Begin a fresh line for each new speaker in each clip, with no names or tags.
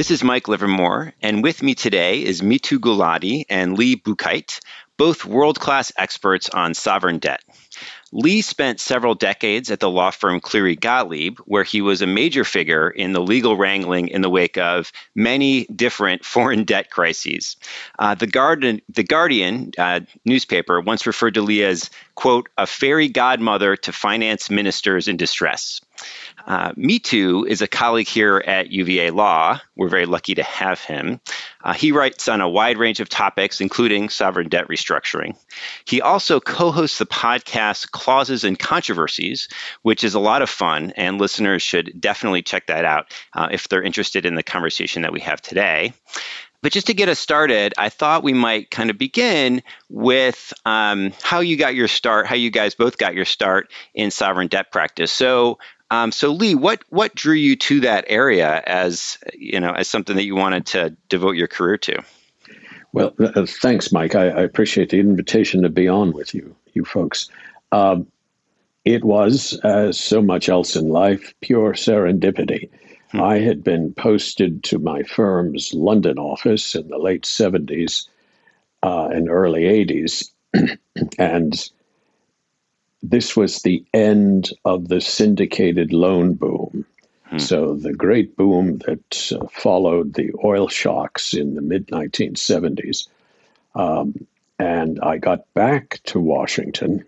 This is Mike Livermore, and with me today is Mitu Gulati and Lee Buchheit, both world class experts on sovereign debt. Lee spent several decades at the law firm Cleary Gottlieb, where he was a major figure in the legal wrangling in the wake of many different foreign debt crises. Uh, the, Guardian, the Guardian uh, newspaper once referred to Lee as, quote, a fairy godmother to finance ministers in distress. Uh, Mitu is a colleague here at UVA Law. We're very lucky to have him. Uh, he writes on a wide range of topics, including sovereign debt restructuring. He also co hosts the podcast Clauses and Controversies, which is a lot of fun, and listeners should definitely check that out uh, if they're interested in the conversation that we have today. But just to get us started, I thought we might kind of begin with um, how you got your start, how you guys both got your start in sovereign debt practice. So, um, so Lee, what what drew you to that area as you know as something that you wanted to devote your career to?
Well, uh, thanks, Mike. I, I, appreciate the invitation to be on with you, you folks. Um, it was, as so much else in life, pure serendipity. Hmm. I had been posted to my firm's London office in the late 70s uh, and early 80s, and this was the end of the syndicated loan boom. Hmm. So, the great boom that uh, followed the oil shocks in the mid 1970s. Um, and I got back to Washington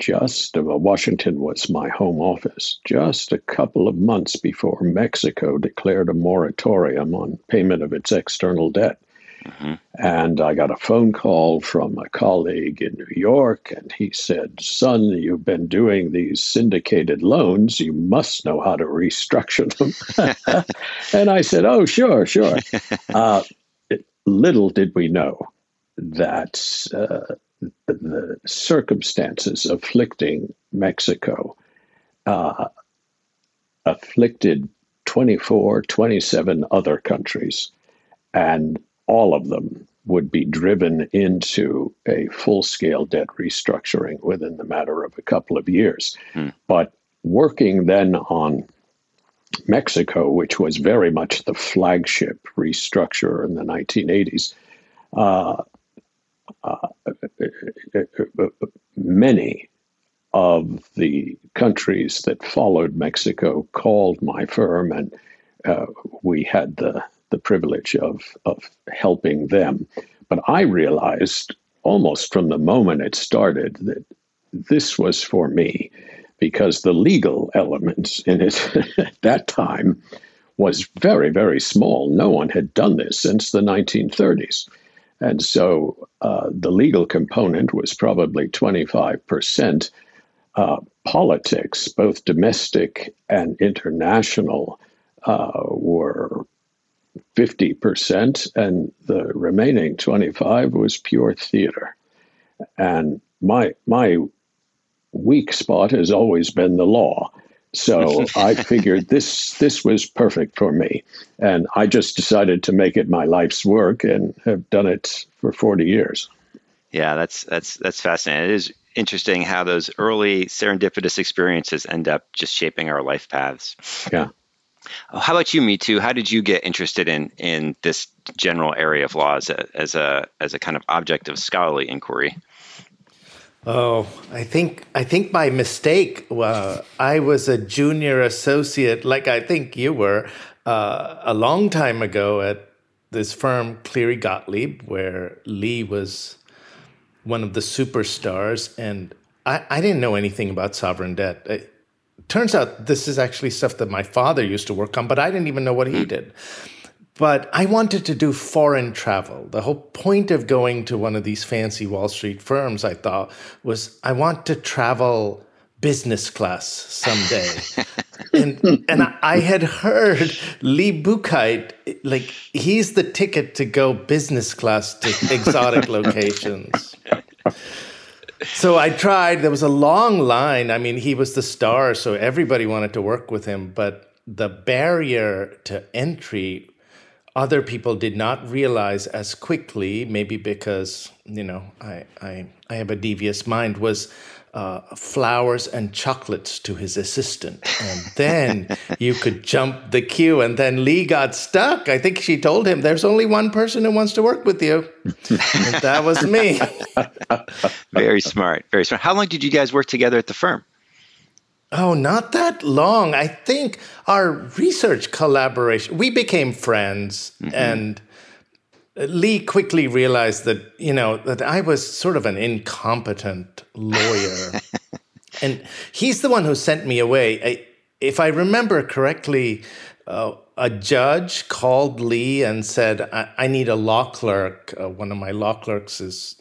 just, uh, Washington was my home office, just a couple of months before Mexico declared a moratorium on payment of its external debt. Mm-hmm. And I got a phone call from a colleague in New York, and he said, Son, you've been doing these syndicated loans. You must know how to restructure them. and I said, Oh, sure, sure. Uh, little did we know that uh, the circumstances afflicting Mexico uh, afflicted 24, 27 other countries. And all of them would be driven into a full scale debt restructuring within the matter of a couple of years. Hmm. But working then on Mexico, which was very much the flagship restructure in the 1980s, uh, uh, many of the countries that followed Mexico called my firm, and uh, we had the the privilege of, of helping them. But I realized almost from the moment it started that this was for me because the legal element in it at that time was very, very small. No one had done this since the 1930s. And so uh, the legal component was probably 25%. Uh, politics, both domestic and international, uh, were 50%, and the remaining 25 was pure theater. And my my weak spot has always been the law. So I figured this this was perfect for me, and I just decided to make it my life's work, and have done it for forty years.
Yeah, that's that's that's fascinating. It is interesting how those early serendipitous experiences end up just shaping our life paths.
Yeah.
How about you, Mitu? How did you get interested in in this general area of law as a as a as a kind of object of scholarly inquiry?
Oh, I think I think by mistake. Uh, I was a junior associate, like I think you were, uh, a long time ago at this firm Cleary Gottlieb, where Lee was one of the superstars, and I, I didn't know anything about sovereign debt. It, turns out this is actually stuff that my father used to work on, but I didn't even know what he did. But I wanted to do foreign travel. The whole point of going to one of these fancy Wall Street firms, I thought, was I want to travel business class someday. and and I had heard Lee Buchheit, like he's the ticket to go business class to exotic locations. So I tried. There was a long line. I mean, he was the star, so everybody wanted to work with him. But the barrier to entry other people did not realize as quickly, maybe because you know I I, I have a devious mind, was uh, flowers and chocolates to his assistant, and then you could jump the queue. And then Lee got stuck. I think she told him, "There's only one person who wants to work with you," and that was me.
very smart, very smart. How long did you guys work together at the firm?
Oh, not that long. I think our research collaboration, we became friends mm-hmm. and Lee quickly realized that, you know, that I was sort of an incompetent lawyer. and he's the one who sent me away. I, if I remember correctly, uh, a judge called Lee and said, I, I need a law clerk. Uh, one of my law clerks is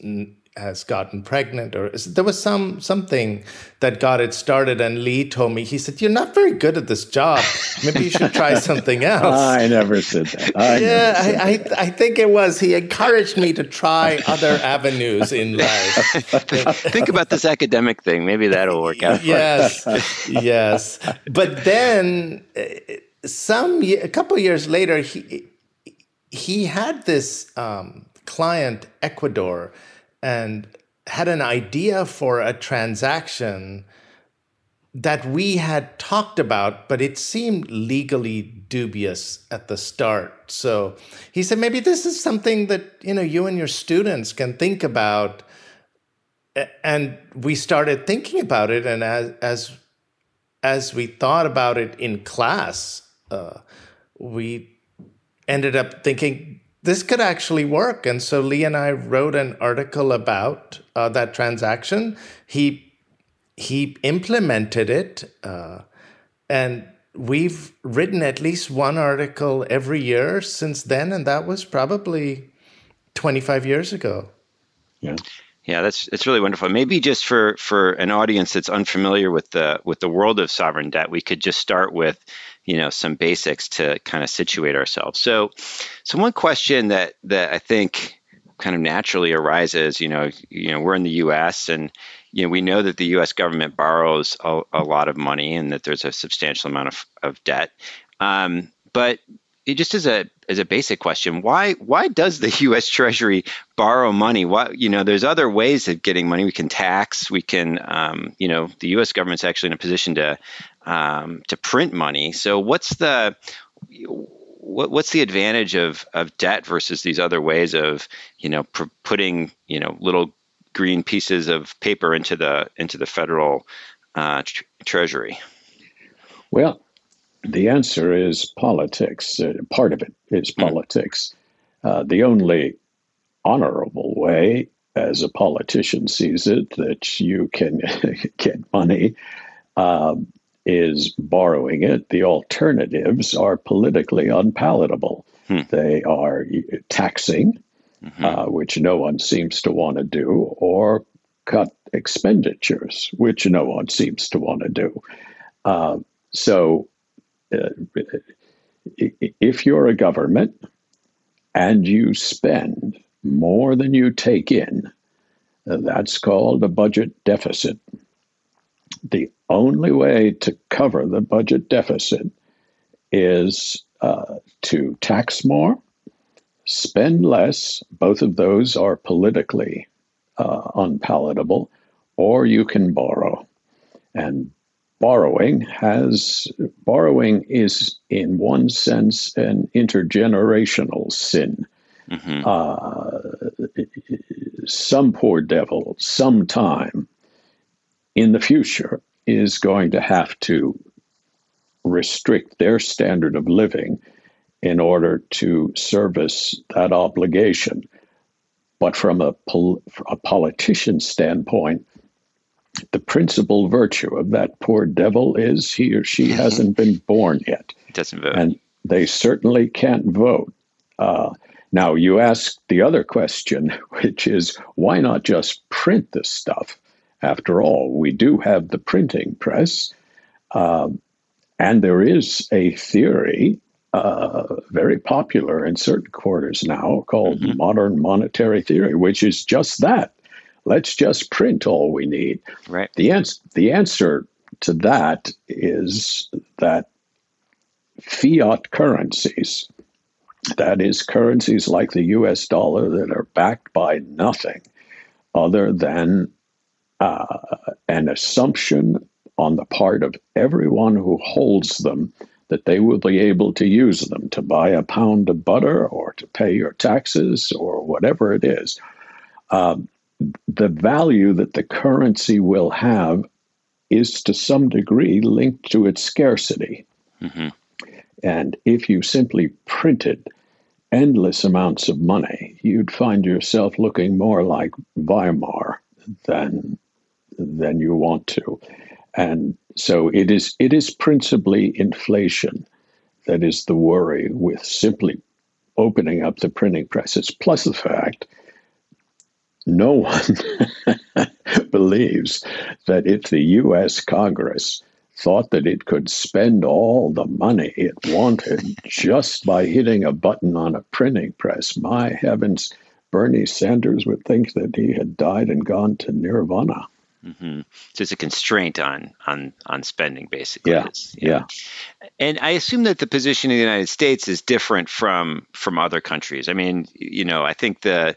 has gotten pregnant or there was some something that got it started and lee told me he said you're not very good at this job. Maybe you should try something else.
I never said that.
I yeah I, I, I, think it was he encouraged me to try other avenues in life.
Think about this academic thing. Maybe that'll work out
yes yes. But then uh, some a couple years later he he had this um, client ecuador and had an idea for a transaction that we had talked about, but it seemed legally dubious at the start. So he said, maybe this is something that you know you and your students can think about. And we started thinking about it, and as as as we thought about it in class, uh, we ended up thinking this could actually work. And so Lee and I wrote an article about uh, that transaction. He he implemented it, uh, and we've written at least one article every year since then, and that was probably twenty five years ago.
Yeah. Yeah, that's it's really wonderful. Maybe just for for an audience that's unfamiliar with the with the world of sovereign debt, we could just start with you know some basics to kind of situate ourselves. So, so one question that that I think kind of naturally arises, you know, you know, we're in the U.S. and you know we know that the U.S. government borrows a, a lot of money and that there's a substantial amount of of debt. Um, but it just as a as a basic question, why why does the U.S. Treasury borrow money? Why you know there's other ways of getting money. We can tax. We can um, you know the U.S. government's actually in a position to um, to print money. So what's the what, what's the advantage of of debt versus these other ways of you know pr- putting you know little green pieces of paper into the into the federal uh, tr- treasury?
Well, the answer is politics. Uh, part of it is hmm. politics. Uh, the only honorable way, as a politician sees it, that you can get money um, is borrowing it. The alternatives are politically unpalatable. Hmm. They are taxing, mm-hmm. uh, which no one seems to want to do, or cut expenditures, which no one seems to want to do. Uh, so, if you're a government and you spend more than you take in, that's called a budget deficit the only way to cover the budget deficit is uh, to tax more, spend less. Both of those are politically uh, unpalatable, or you can borrow. And borrowing has borrowing is in one sense an intergenerational sin. Mm-hmm. Uh, some poor devil, sometime in the future is going to have to restrict their standard of living in order to service that obligation. But from a, pol- a politician standpoint, the principal virtue of that poor devil is he or she mm-hmm. hasn't been born yet.
Doesn't vote.
And they certainly can't vote. Uh, now, you ask the other question, which is why not just print this stuff? After all, we do have the printing press, uh, and there is a theory, uh, very popular in certain quarters now, called mm-hmm. modern monetary theory, which is just that. Let's just print all we need.
Right.
The, ans- the answer to that is that fiat currencies That is, currencies like the US dollar that are backed by nothing other than uh, an assumption on the part of everyone who holds them that they will be able to use them to buy a pound of butter or to pay your taxes or whatever it is. Um, the value that the currency will have is to some degree linked to its scarcity. Mm-hmm. And if you simply printed endless amounts of money, you'd find yourself looking more like Weimar than than you want to. And so it is it is principally inflation that is the worry with simply opening up the printing presses, plus the fact no one believes that if the US Congress thought that it could spend all the money it wanted just by hitting a button on a printing press, my heavens, Bernie Sanders would think that he had died and gone to nirvana.
Mm-hmm. So it's a constraint on on on spending, basically.
Yeah, yeah.
And I assume that the position of the United States is different from from other countries. I mean, you know, I think the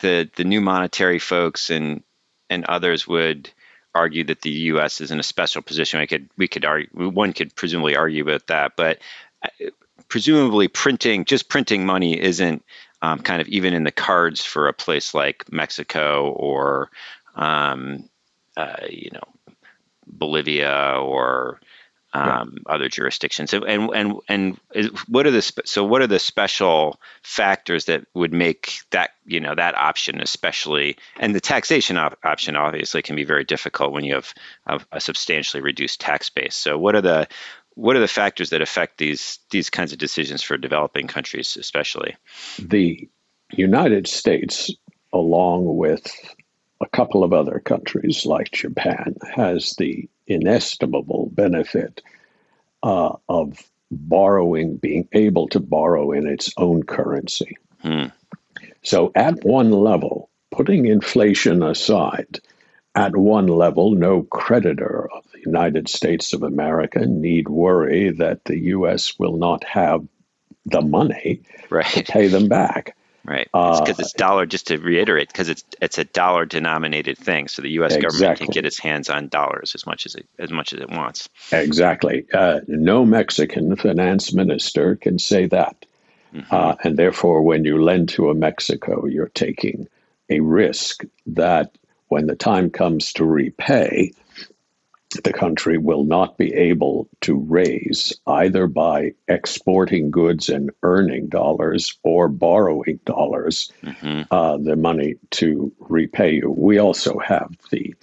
the the new monetary folks and and others would argue that the U.S. is in a special position. We could we could argue one could presumably argue about that, but uh, presumably printing just printing money isn't um, kind of even in the cards for a place like Mexico or um, uh, you know, Bolivia or um, right. other jurisdictions. And and and what are the so what are the special factors that would make that you know that option especially and the taxation op- option obviously can be very difficult when you have a, a substantially reduced tax base. So what are the what are the factors that affect these these kinds of decisions for developing countries especially?
The United States along with a couple of other countries, like Japan, has the inestimable benefit uh, of borrowing, being able to borrow in its own currency. Hmm. So, at one level, putting inflation aside, at one level, no creditor of the United States of America need worry that the U.S. will not have the money right. to pay them back.
Right, because it's, uh, it's, dollar. Just to reiterate, because it's it's a dollar denominated thing, so the U.S. Exactly. government can get its hands on dollars as much as it as much as it wants.
Exactly. Uh, no Mexican finance minister can say that, mm-hmm. uh, and therefore, when you lend to a Mexico, you're taking a risk that when the time comes to repay, the country will not be able to raise either by exporting goods and earning dollars or borrowing dollars mm-hmm. uh, the money to repay you. We also have the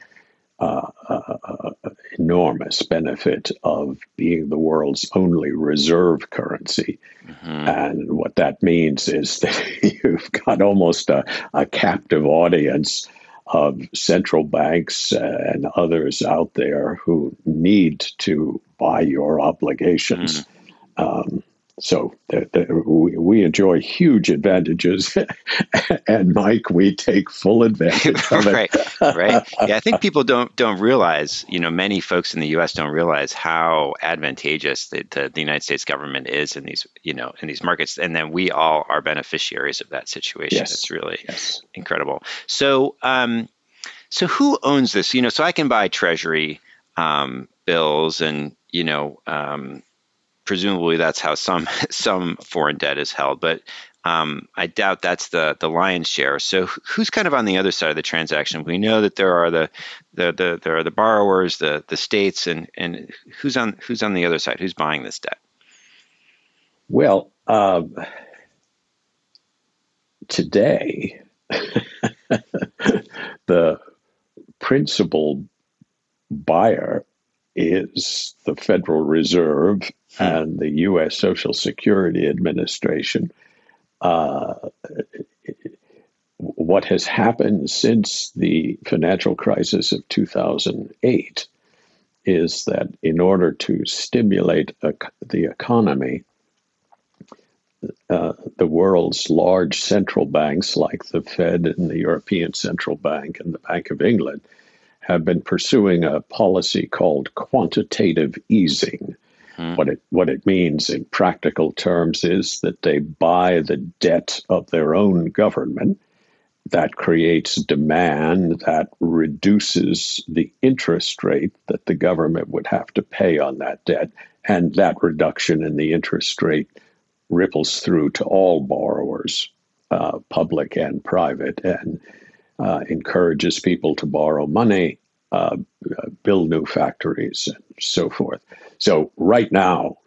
uh, uh, enormous benefit of being the world's only reserve currency. Mm-hmm. And what that means is that you've got almost a, a captive audience of central banks and others out there who need to buy your obligations. Mm. Um, so the, the, we, we enjoy huge advantages, and Mike, we take full advantage of
it. right, right. Yeah, I think people don't don't realize. You know, many folks in the U.S. don't realize how advantageous the, the, the United States government is in these you know in these markets, and then we all are beneficiaries of that situation. Yes. It's really yes. incredible. So, um, so who owns this? You know, so I can buy Treasury um, bills, and you know. Um, presumably that's how some some foreign debt is held, but um, I doubt that's the the lion's share. So who's kind of on the other side of the transaction? We know that there are the the, the there are the borrowers, the the states, and and who's on who's on the other side? Who's buying this debt?
Well, uh, today the principal buyer is the Federal Reserve and the U.S. Social Security Administration. Uh, what has happened since the financial crisis of 2008 is that in order to stimulate the economy, uh, the world's large central banks, like the Fed and the European Central Bank and the Bank of England, have been pursuing a policy called quantitative easing Mm-hmm. What it what it means in practical terms is that they buy the debt of their own government. That creates demand that reduces the interest rate that the government would have to pay on that debt. And that reduction in the interest rate ripples through to all borrowers, uh, public and private, and uh, encourages people to borrow money uh, build new factories and so forth. So, right now,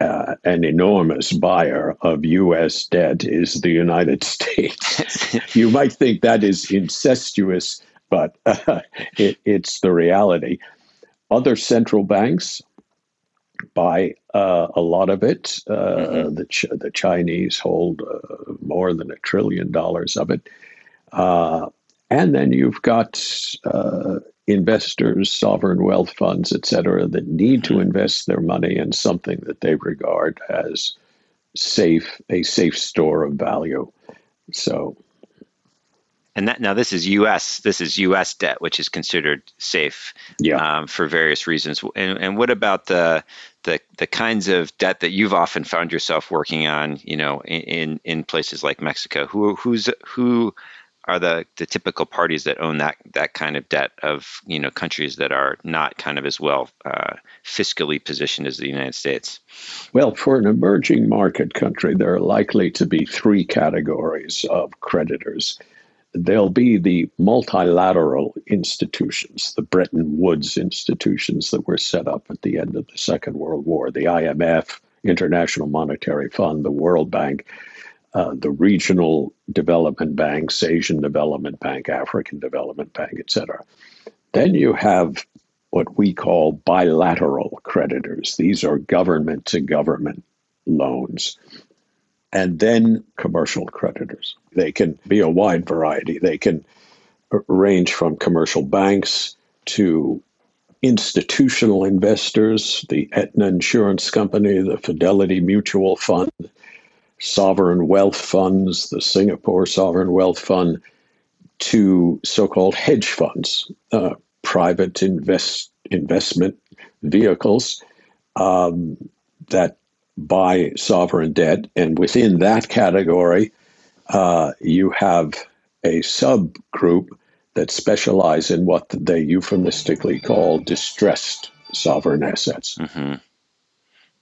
uh, an enormous buyer of U.S. debt is the United States. you might think that is incestuous, but uh, it, it's the reality. Other central banks buy uh, a lot of it. Uh, mm-hmm. the, Ch- the Chinese hold uh, more than a trillion dollars of it. Uh, and then you've got investors, sovereign wealth funds, et cetera, that need to invest their money in something that they regard as safe, a safe store of value. So,
and that now this is U.S. This is U.S. debt, which is considered safe yeah. um, for various reasons. And, and what about the the the kinds of debt that you've often found yourself working on? You know, in in places like Mexico, who who's who are the, the typical parties that own that that kind of debt of you know countries that are not kind of as well uh, fiscally positioned as the United States?
Well, for an emerging market country, there are likely to be three categories of creditors. There'll be the multilateral institutions, the Bretton Woods institutions that were set up at the end of the Second World War, the IMF, International Monetary Fund, the World Bank uh, the regional development banks, Asian Development Bank, African Development Bank, etc. Then you have what we call bilateral creditors. These are government to government loans. And then commercial creditors. They can be a wide variety. They can range from commercial banks to institutional investors, the Aetna Insurance Company, the Fidelity Mutual Fund, sovereign wealth funds, the Singapore Sovereign Wealth Fund, to so called hedge funds, uh, private invest, investment vehicles um, that buy sovereign debt. And within that category, uh, you have a subgroup that specialize in what they euphemistically call distressed sovereign assets. Mm-hmm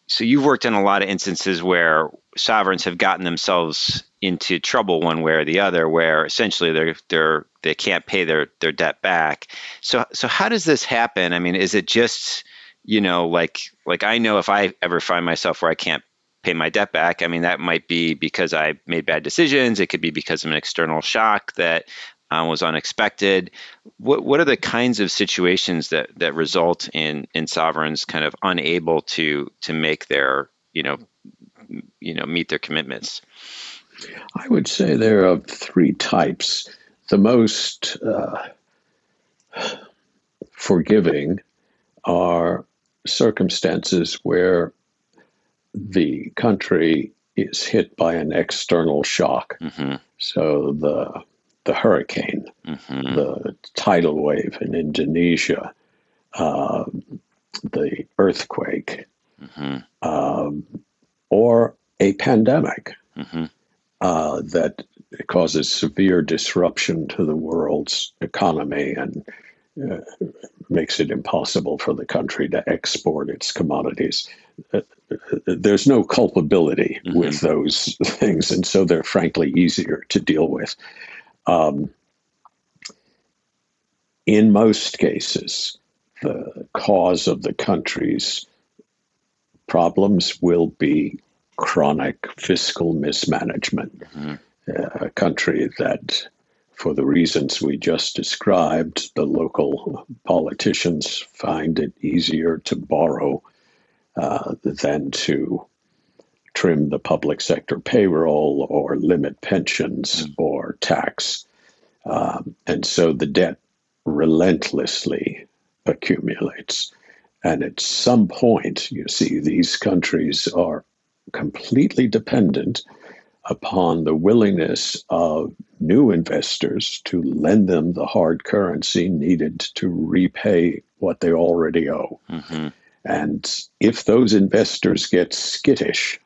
so you've worked in a lot of instances where sovereigns have gotten themselves into trouble one way or the other where essentially they're they're they can't pay their their debt back. So so how does this happen? I mean is it just you know like like i know if i ever find myself where i can't pay my debt back i mean that might be because i made bad decisions. It could be because of an external shock that uh, was unexpected. What what are the kinds of situations that that result in in sovereigns kind of unable to to make their you know you know meet their commitments?
I would say there are three types. The most uh, forgiving are circumstances where the country is hit by an external shock. Mm-hmm. So the the hurricane, mm-hmm. the tidal wave in Indonesia, uh, the earthquake, mm-hmm. um, or a pandemic mm-hmm. uh, that causes severe disruption to the world's economy and uh, makes it impossible for the country to export its commodities. Uh, there's no culpability mm-hmm. with those things, and so they're frankly easier to deal with. Um, in most cases, the cause of the country's problems will be chronic fiscal mismanagement. Mm-hmm. Uh, a country that, for the reasons we just described, the local politicians find it easier to borrow uh, than to trim the public sector payroll or limit pensions mm. or tax. Um, and so the debt relentlessly accumulates. And at some point, you see, these countries are completely dependent upon the willingness of new investors to lend them the hard currency needed to repay what they already owe. Mm-hmm. And if those investors get skittish,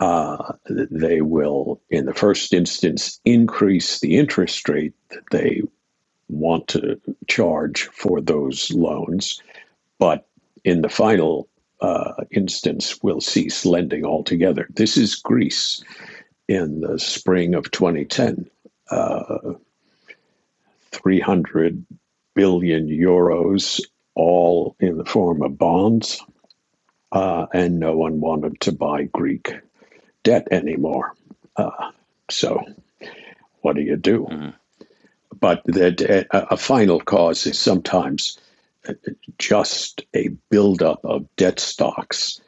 uh, they will, in the first instance, increase the interest rate that they want to charge for those loans. But in the final uh, instance, will cease lending altogether. This is Greece in the spring of 2010. Uh, 300 billion euros, all in the form of bonds, uh, and no one wanted to buy Greek debt anymore. Uh, so, what do you do? Mm-hmm. But the, a final cause is sometimes just a buildup of debt stocks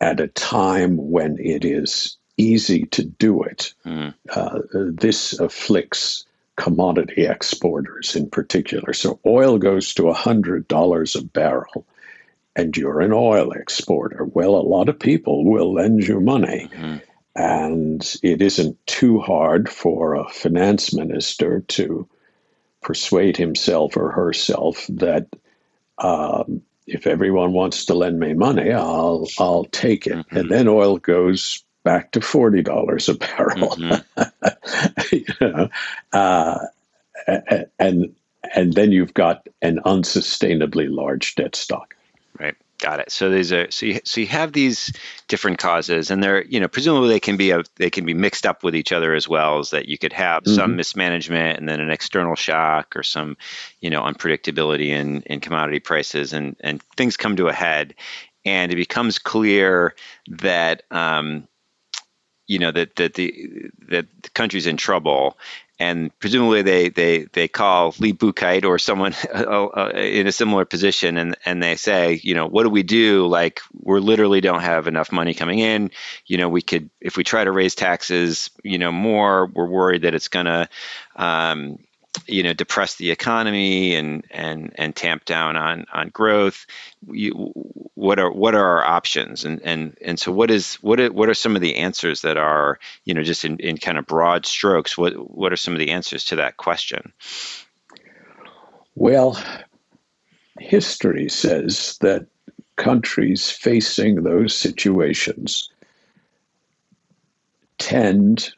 at a time when it is easy to do it. Mm. Uh, this afflicts commodity exporters in particular. So oil goes to $100 a barrel and you're an oil exporter. Well, a lot of people will lend you money. Mm-hmm. And it isn't too hard for a finance minister to persuade himself or herself that um, if everyone wants to lend me money, I'll I'll take it. Mm-hmm. And then oil goes back to forty dollars a barrel. Mm-hmm. you know, uh, and and then you've got an unsustainably large debt stock.
Got it. So there's a so you, so you have these different causes, and they're you know presumably they can be a, they can be mixed up with each other as well as that you could have mm-hmm. some mismanagement and then an external shock or some you know unpredictability in in commodity prices and and things come to a head, and it becomes clear that um, you know that that the that the country's in trouble and presumably they they they call Lee Buchheit or someone uh, uh, in a similar position, and and they say, you know, what do we do? Like we're literally don't have enough money coming in. You know, we could if we try to raise taxes, you know, more, we're worried that it's to, um, you know depress the economy and and and tamp down on on growth you, what are what are our options? And and and so what is what are, what are some of the answers that are you know just in, in kind of broad strokes what what are some of the answers to that question?
Well history says that countries facing those situations tend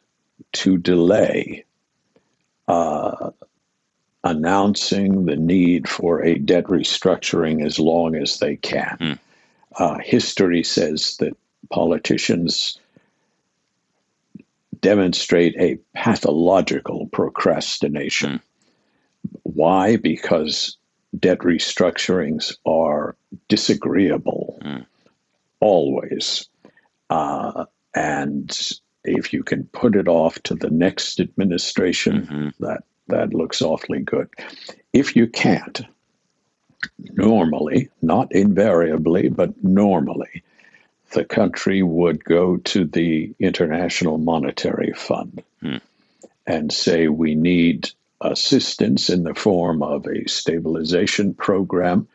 to delay uh, announcing the need for a debt restructuring as long as they can. Mm. Uh, history says that politicians demonstrate a pathological procrastination. Mm. Why? Because debt restructurings are disagreeable, mm. always. Uh, and if you can put it off to the next administration, mm-hmm. that that looks awfully good. If you can't, normally, not invariably, but normally, the country would go to the International Monetary Fund hmm. and say, we need assistance in the form of a stabilization program.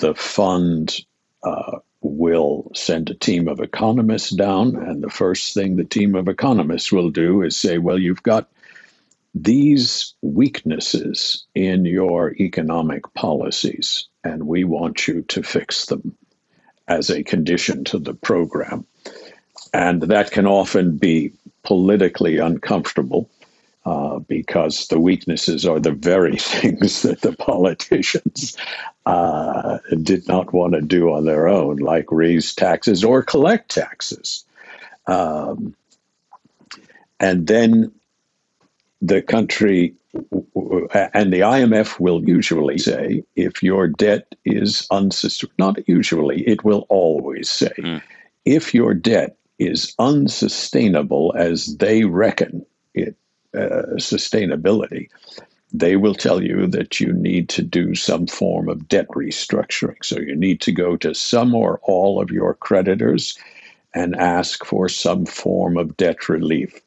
The fund uh, will send a team of economists down, and the first thing the team of economists will do is say, well, you've got these weaknesses in your economic policies, and we want you to fix them as a condition to the program. And that can often be politically uncomfortable uh, because the weaknesses are the very things that the politicians uh, did not want to do on their own, like raise taxes or collect taxes. Um, and then the country and the IMF will usually say if your debt is unsustainable, not usually, it will always say, mm. if your debt is unsustainable as they reckon it uh, sustainability, they will tell you that you need to do some form of debt restructuring. So you need to go to some or all of your creditors and ask for some form of debt relief.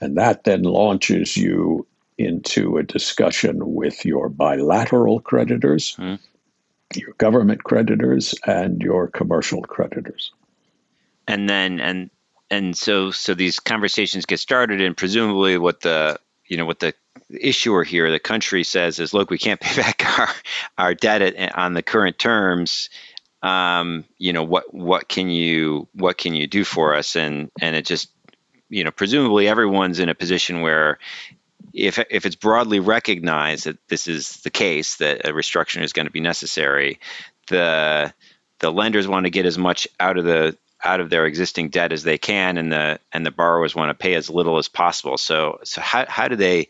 And that then launches you into a discussion with your bilateral creditors, mm. your government creditors, and your commercial creditors.
And then and and so so these conversations get started, and presumably what the you know what the issuer here, the country says is, look, we can't pay back our our debt on the current terms um, you know, what what can you what can you do for us? And and it just you know, presumably everyone's in a position where if if it's broadly recognized that this is the case that a restructuring is going to be necessary, the the lenders want to get as much out of the out of their existing debt as they can, and the and the borrowers want to pay as little as possible. So so how how do they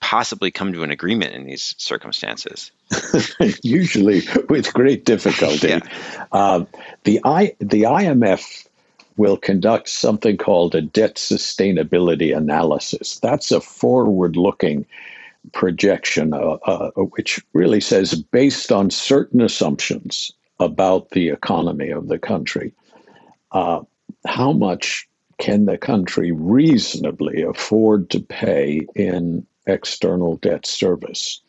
possibly come to an agreement in these circumstances?
Usually with great difficulty. yeah. uh, the I the IMF will conduct something called a debt sustainability analysis. That's a forward looking projection, uh, uh, which really says based on certain assumptions about the economy of the country, uh, how much can the country reasonably afford to pay in external debt service?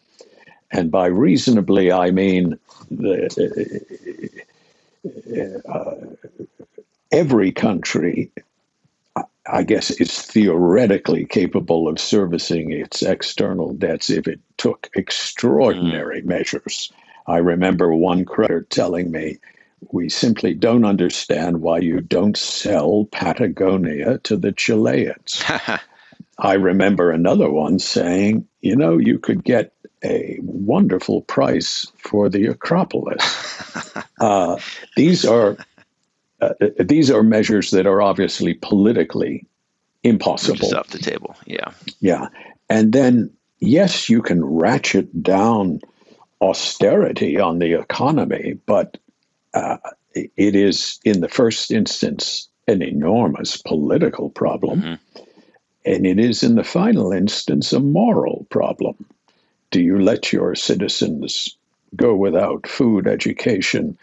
And by reasonably, I mean the, uh, every country, I guess, is theoretically capable of servicing its external debts if it took extraordinary mm. measures. I remember one creditor telling me, we simply don't understand why you don't sell Patagonia to the Chileans. I remember another one saying, you know, you could get a wonderful price for the Acropolis. uh, these are uh, these are measures that are obviously politically impossible.
Just off the table, yeah.
Yeah. And then, yes, you can ratchet down austerity on the economy, but uh, it is, in the first instance, an enormous political problem. Mm-hmm. And it is, in the final instance, a moral problem. Do you let your citizens go without food, education,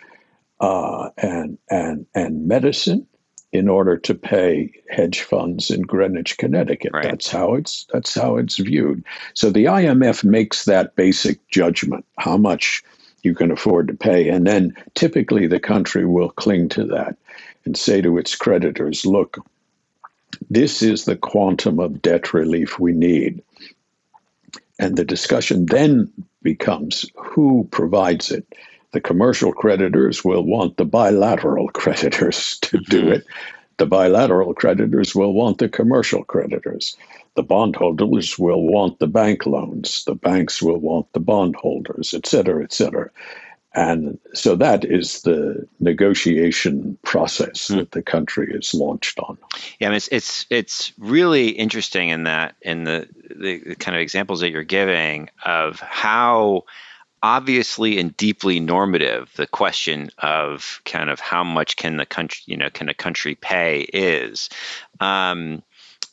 uh, and and and medicine in order to pay hedge funds in Greenwich, Connecticut. Right. That's how it's that's how it's viewed. So the IMF makes that basic judgment: how much you can afford to pay, and then typically the country will cling to that and say to its creditors, "Look." This is the quantum of debt relief we need. And the discussion then becomes who provides it the commercial creditors will want the bilateral creditors to do mm-hmm. it. The bilateral creditors will want the commercial creditors. The bondholders will want the bank loans. The banks will want the bondholders, et cetera, et cetera. And so that is the negotiation process mm. that the country is launched on.
Yeah, I mean, it's it's it's really interesting in that in the, the, the kind of examples that you're giving of how obviously and deeply normative the question of kind of how much can the country you know can a country pay is um,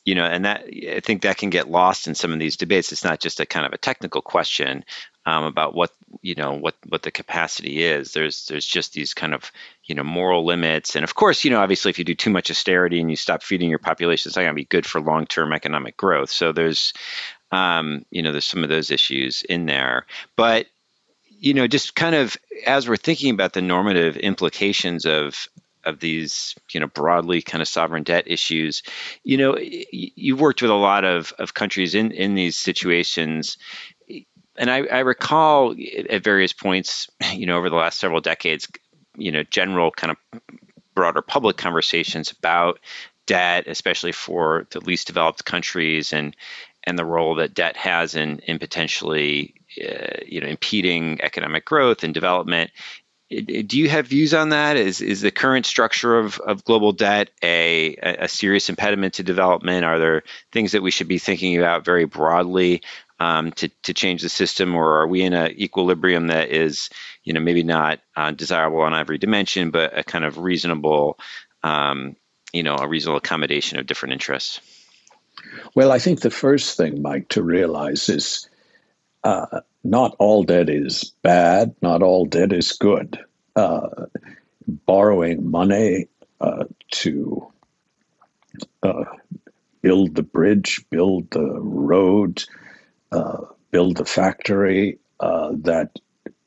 you know and that i think that can get lost in some of these debates. It's not just a kind of a technical question um, about what you know what what the capacity is. There's there's just these kind of you know moral limits. And of course you know obviously if you do too much austerity and you stop feeding your population it's not going to be good for long-term economic growth. So there's um, you know there's some of those issues in there. But you know, just kind of as we're thinking about the normative implications of of these, you know, broadly kind of sovereign debt issues, you know, you've worked with a lot of of countries in in these situations. And I, I recall at various points, you know, over the last several decades, you know, general kind of broader public conversations about debt, especially for the least developed countries, and and the role that debt has in in potentially uh, you know impeding economic growth and development. Do you have views on that? Is is the current structure of, of global debt a, a serious impediment to development? Are there things that we should be thinking about very broadly um, to, to change the system, or are we in an equilibrium that is, you know, maybe not uh, desirable on every dimension, but a kind of reasonable, um, you know, a reasonable accommodation of different interests?
Well, I think the first thing, Mike, to realize is uh, not all debt is bad, not all debt is good. Uh, borrowing money uh, to uh, build the bridge, build the road, uh, build the factory uh, that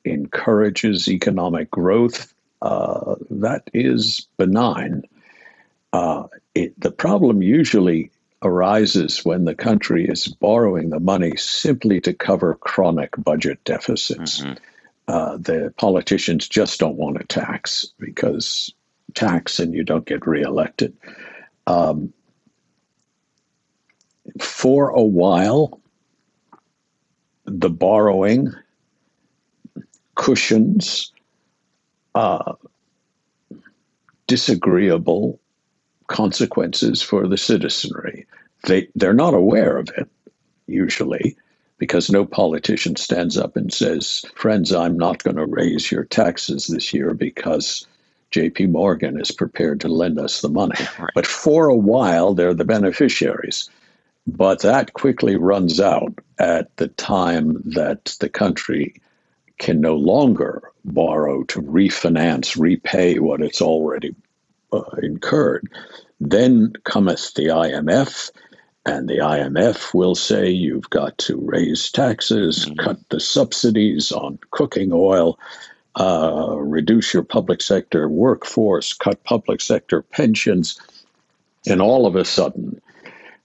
encourages economic growth, that is benign. It, the problem usually arises when the country is borrowing the money simply to cover chronic budget deficits. Mm-hmm. Uh, the politicians just don't want to tax because tax and you don't get reelected. Um, for a while, the borrowing cushions uh, disagreeable consequences for the citizenry. They, they're not aware of it, usually, because no politician stands up and says, Friends, I'm not going to raise your taxes this year because JP Morgan is prepared to lend us the money. Right. But for a while, they're the beneficiaries. But that quickly runs out at the time that the country can no longer borrow to refinance, repay what it's already uh, incurred. Then cometh the IMF, and the IMF will say you've got to raise taxes, mm-hmm. cut the subsidies on cooking oil, uh, reduce your public sector workforce, cut public sector pensions. And all of a sudden,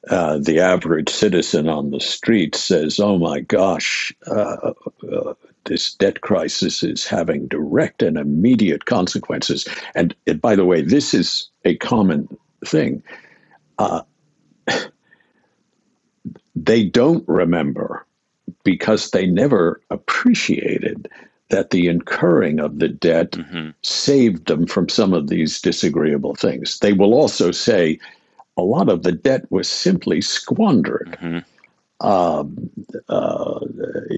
uh, the average citizen on the street says, Oh my gosh, uh, uh, this debt crisis is having direct and immediate consequences. And it, by the way, this is a common thing. Uh, they don't remember because they never appreciated that the incurring of the debt mm-hmm. saved them from some of these disagreeable things. They will also say, a lot of the debt was simply squandered. Mm-hmm. Um, uh,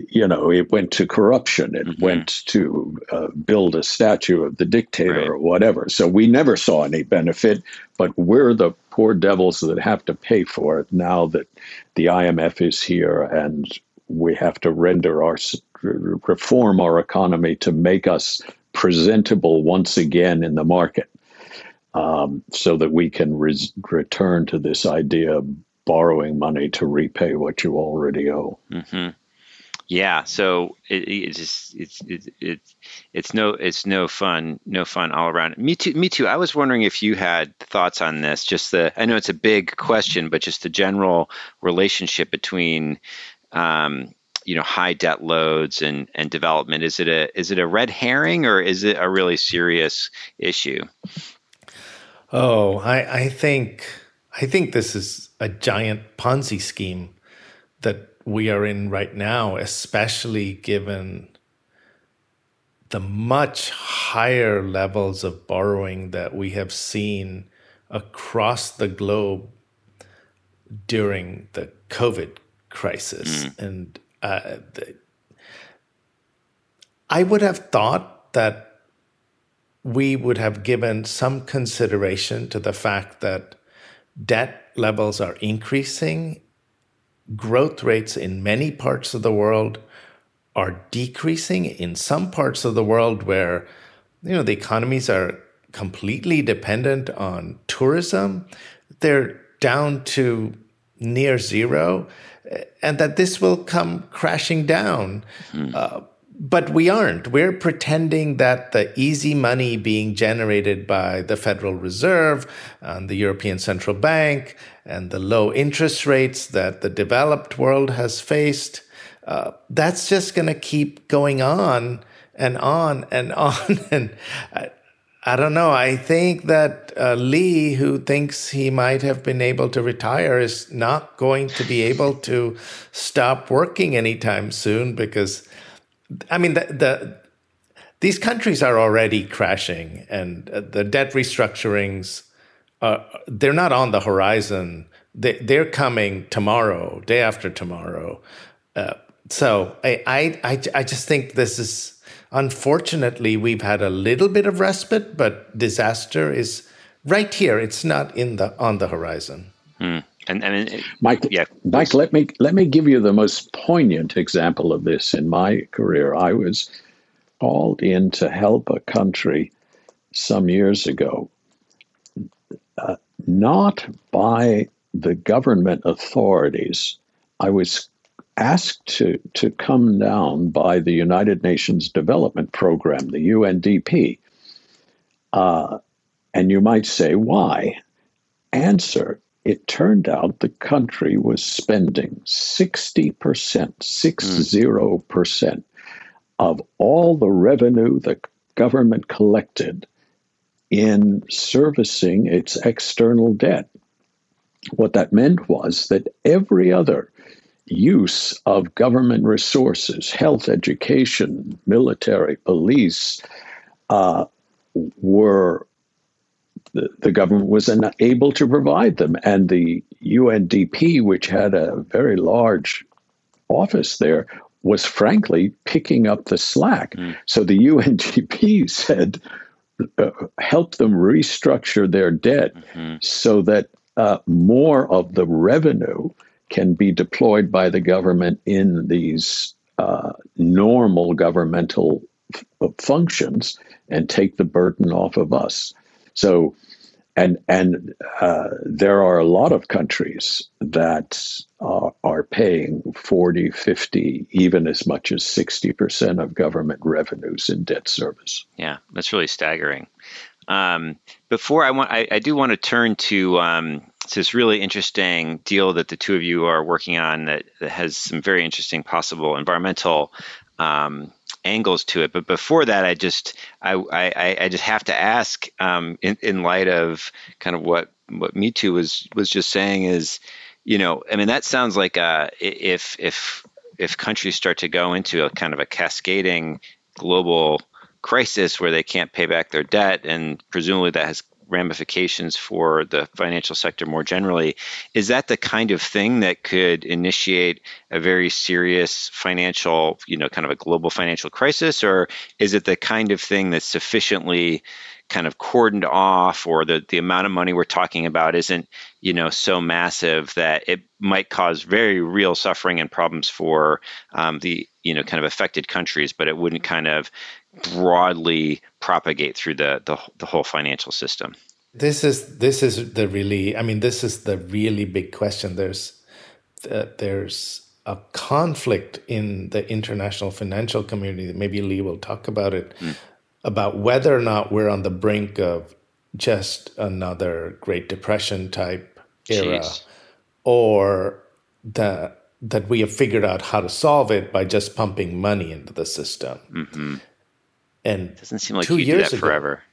you know, it went to corruption. It mm-hmm. went to uh, build a statue of the dictator right. or whatever. So we never saw any benefit, but we're the poor devils that have to pay for it now that the IMF is here and we have to render our reform our economy to make us presentable once again in the market um, so that we can res- return to this idea of borrowing money to repay what you already owe.
Mm-hmm. Yeah, so it, it's just it's it's it's it's no it's no fun no fun all around. Mitu. Me too. I was wondering if you had thoughts on this. Just the I know it's a big question, but just the general relationship between um, you know high debt loads and and development. Is it a is it a red herring or is it a really serious issue?
Oh, I, I think I think this is a giant Ponzi scheme that we are in right now, especially given the much higher levels of borrowing that we have seen across the globe during the COVID crisis. Mm. And uh, the, I would have thought that we would have given some consideration to the fact that debt levels are increasing, growth rates in many parts of the world are decreasing. In some parts of the world where you know the economies are completely dependent on tourism, they're down to near zero, and that this will come crashing down. Mm. Uh, but we aren't. We're pretending that the easy money being generated by the Federal Reserve and the European Central Bank and the low interest rates that the developed world has faced, uh, that's just going to keep going on and on and on. and I, I don't know. I think that uh, Lee, who thinks he might have been able to retire, is not going to be able to stop working anytime soon because I mean, the, the these countries are already crashing, and uh, the debt restructurings uh, they're not on the horizon. They, they're coming tomorrow, day after tomorrow. Uh, so I, I, I, I just think this is unfortunately we've had a little bit of respite, but disaster is right here. It's not in the on the horizon.
Hmm. And, and it,
Mike, yeah, Mike, let me let me give you the most poignant example of this in my career. I was called in to help a country some years ago, uh, not by the government authorities. I was asked to to come down by the United Nations Development Program, the UNDP. Uh, and you might say, why? Answer it turned out the country was spending 60%, 60% of all the revenue the government collected in servicing its external debt. What that meant was that every other use of government resources, health, education, military, police, uh, were the, the government was unable to provide them. And the UNDP, which had a very large office there, was frankly picking up the slack. Mm. So the UNDP said, uh, help them restructure their debt mm-hmm. so that uh, more of the revenue can be deployed by the government in these uh, normal governmental f- functions and take the burden off of us. So, and and uh, there are a lot of countries that uh, are paying 40, 50, even as much as 60% of government revenues in debt service.
Yeah, that's really staggering. Um, before I want, I, I, do want to turn to um, this really interesting deal that the two of you are working on that, that has some very interesting possible environmental um, angles to it. But before that, I just I I, I just have to ask um, in in light of kind of what what Mitu was was just saying is, you know, I mean that sounds like uh, if if if countries start to go into a kind of a cascading global crisis where they can't pay back their debt, and presumably that has ramifications for the financial sector more generally. Is that the kind of thing that could initiate a very serious financial, you know, kind of a global financial crisis? Or is it the kind of thing that's sufficiently kind of cordoned off or the, the amount of money we're talking about isn't, you know, so massive that it might cause very real suffering and problems for um, the, you know, kind of affected countries, but it wouldn't kind of broadly propagate through the, the, the whole financial system?
This is this is the really I mean this is the really big question. There's uh, there's a conflict in the international financial community. Maybe Lee will talk about it mm. about whether or not we're on the brink of just another Great Depression type era, Jeez. or that that we have figured out how to solve it by just pumping money into the system. Mm-hmm.
And it doesn't seem like two years ago, forever.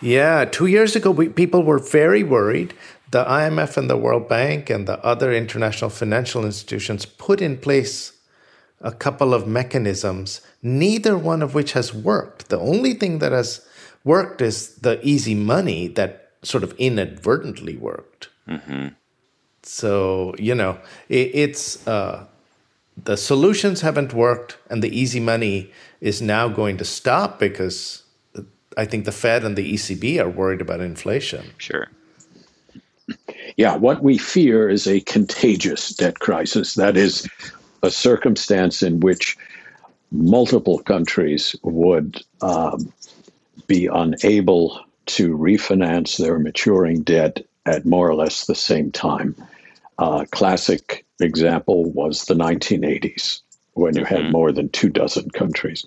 Yeah, two years ago, we, people were very worried. The IMF and the World Bank and the other international financial institutions put in place a couple of mechanisms, neither one of which has worked. The only thing that has worked is the easy money that sort of inadvertently worked. Mm-hmm. So, you know, it, it's uh, the solutions haven't worked, and the easy money is now going to stop because I think the Fed and the ECB are worried about inflation.
Sure.
Yeah, what we fear is a contagious debt crisis. That is a circumstance in which multiple countries would um, be unable to refinance their maturing debt at more or less the same time. Uh, classic example was the 1980s when you had mm-hmm. more than two dozen countries.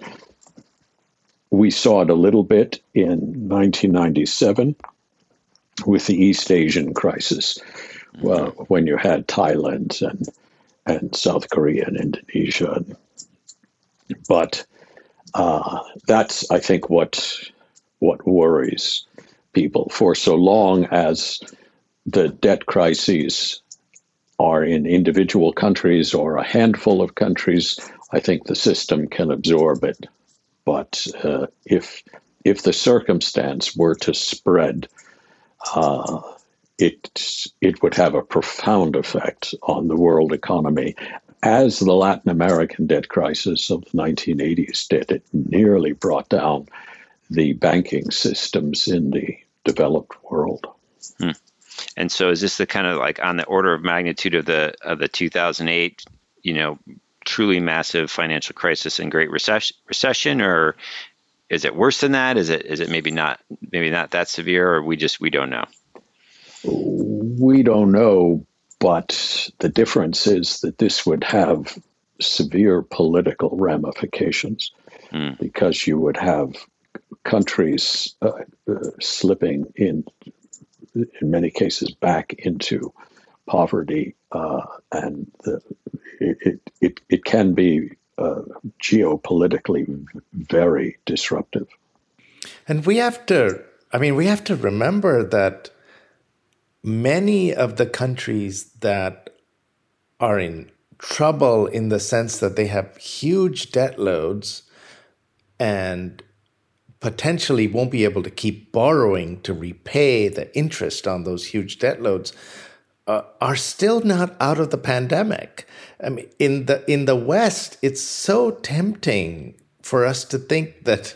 We saw it a little bit in 1997 with the East Asian crisis, mm-hmm. well, when you had Thailand and and South Korea and Indonesia. But uh, that's, I think, what what worries people. For so long as the debt crises are in individual countries or a handful of countries, I think the system can absorb it. But uh, if if the circumstance were to spread, uh, it it would have a profound effect on the world economy, as the Latin American debt crisis of the 1980s did. It nearly brought down the banking systems in the developed world. Hmm.
And so, is this the kind of like on the order of magnitude of the of the 2008, you know, truly massive financial crisis and great recession, recession, or is it worse than that? Is it is it maybe not maybe not that severe, or we just we don't know?
We don't know, but the difference is that this would have severe political ramifications mm. because you would have countries uh, uh, slipping in in many cases back into poverty, uh, and the, it, it, it can be uh, geopolitically very disruptive.
And we have to, I mean, we have to remember that many of the countries that are in trouble in the sense that they have huge debt loads and potentially won't be able to keep borrowing to repay the interest on those huge debt loads uh, are still not out of the pandemic. I mean, in the in the West, it's so tempting for us to think that,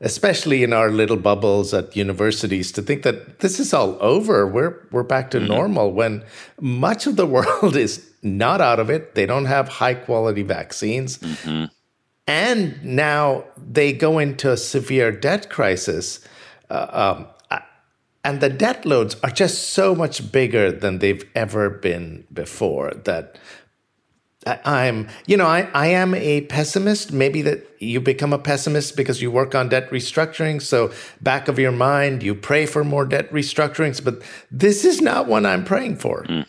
especially in our little bubbles at universities, to think that this is all over. We're we're back to mm-hmm. normal when much of the world is not out of it. They don't have high quality vaccines. Mm-hmm. And now they go into a severe debt crisis. Uh, um, and the debt loads are just so much bigger than they've ever been before that I'm, you know, I, I am a pessimist. Maybe that you become a pessimist because you work on debt restructuring. So, back of your mind, you pray for more debt restructurings. But this is not one I'm praying for. Mm.